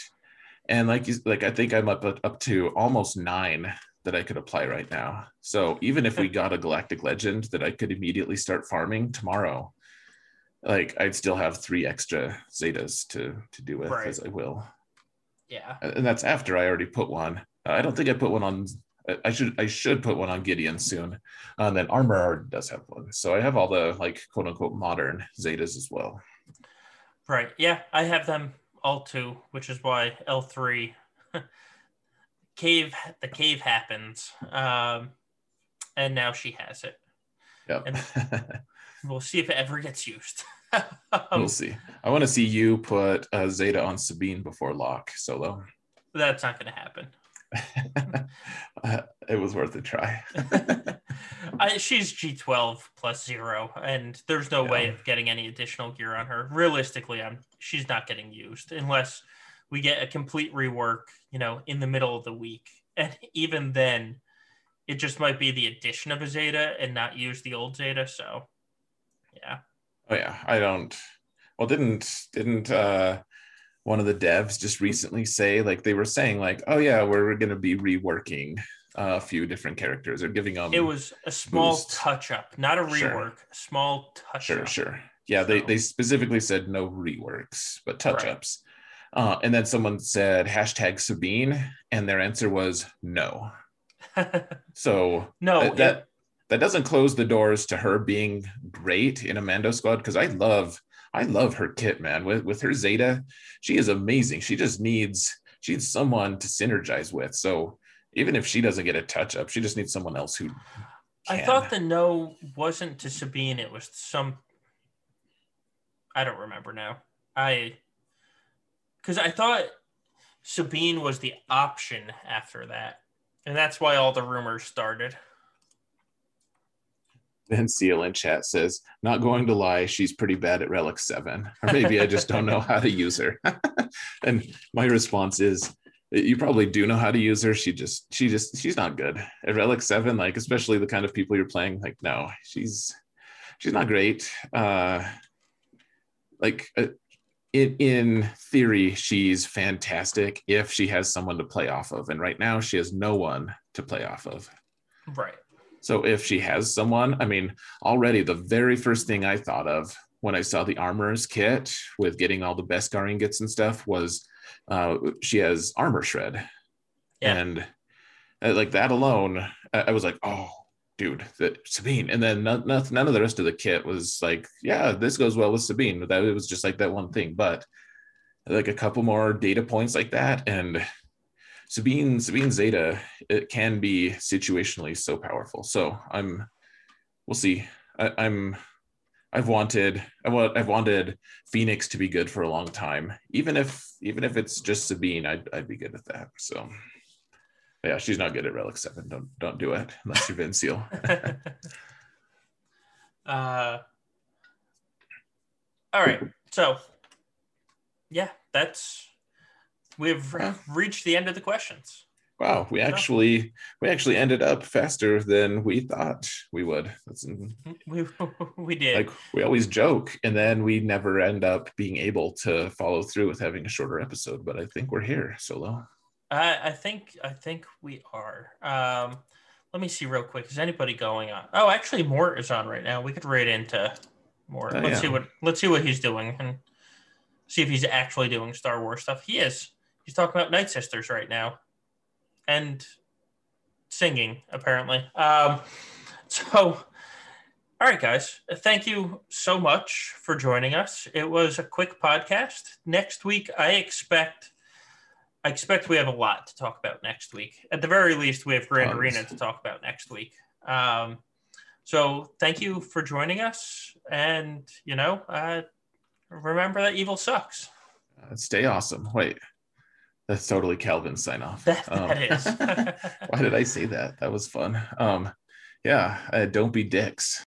and like he's like I think I'm up up to almost nine that I could apply right now. So even if we got a galactic legend that I could immediately start farming tomorrow, like I'd still have three extra zetas to to do with right. as I will. Yeah. Uh, and that's after I already put one. Uh, I don't think I put one on uh, I should I should put one on Gideon soon. And then Armor does have one. So I have all the like quote unquote modern zetas as well. Right. Yeah, I have them all too, which is why L3 cave the cave happens um and now she has it. Yeah we'll see if it ever gets used. Um, we'll see. I want to see you put uh, zeta on sabine before lock solo. That's not going to happen uh, it was worth a try I, she's g12 plus zero and there's no yeah. way of getting any additional gear on her realistically i'm she's not getting used unless we get a complete rework, you know, in the middle of the week. And even then, it just might be the addition of a Zeta and not use the old Zeta. So, yeah. Oh yeah, I don't. Well, didn't didn't uh one of the devs just recently say like they were saying like, oh yeah, we're going to be reworking a few different characters or giving them. It was a small touch up, not a rework. Sure. A small touch. Sure, up. sure. Yeah, so. they they specifically said no reworks, but touch ups. Right. Uh, and then someone said hashtag Sabine, and their answer was no. so no, that, that, that doesn't close the doors to her being great in a Mando squad because I love I love her kit, man. With with her Zeta, she is amazing. She just needs she needs someone to synergize with. So even if she doesn't get a touch up, she just needs someone else who. Can. I thought the no wasn't to Sabine. It was some. I don't remember now. I because I thought Sabine was the option after that, and that's why all the rumors started. Then Seal in chat says, "Not going to lie, she's pretty bad at Relic Seven, or maybe I just don't know how to use her." and my response is, "You probably do know how to use her. She just, she just, she's not good at Relic Seven. Like, especially the kind of people you're playing. Like, no, she's, she's not great. Uh, like, uh, in, in theory, she's fantastic if she has someone to play off of. And right now, she has no one to play off of. Right. So if she has someone, I mean, already the very first thing I thought of when I saw the armor's kit with getting all the Beskar ingots and stuff was uh, she has armor shred. Yeah. And uh, like that alone, I was like, oh, dude, that Sabine. And then none, none of the rest of the kit was like, yeah, this goes well with Sabine. That it was just like that one thing. But like a couple more data points like that, and Sabine, Sabine Zeta, it can be situationally so powerful. So I'm, we'll see. I, I'm, I've wanted, I want, I've wanted Phoenix to be good for a long time. Even if, even if it's just Sabine, I'd, I'd be good with that. So yeah, she's not good at Relic Seven. Don't don't do it unless you're Vince Seal. Uh, all right. So, yeah, that's we've reached the end of the questions. Wow, we actually we actually ended up faster than we thought we would. That's We we did. like we always joke and then we never end up being able to follow through with having a shorter episode, but I think we're here, Solo. I, I think I think we are. Um, let me see real quick. Is anybody going on? Oh, actually, Mort is on right now. We could raid into Mort. Oh, let's yeah. see what let's see what he's doing and see if he's actually doing Star Wars stuff. He is. He's talking about Night Sisters right now, and singing apparently. Um, so, all right, guys. Thank you so much for joining us. It was a quick podcast. Next week, I expect. I expect we have a lot to talk about next week. At the very least, we have Grand. Arena to talk about next week. Um, so thank you for joining us, and you know, uh, remember that evil sucks. Uh, stay awesome. Wait, that's totally Calvin's sign off. That, Um, that is. why did I say that? That was fun. Um, yeah, uh, don't be dicks.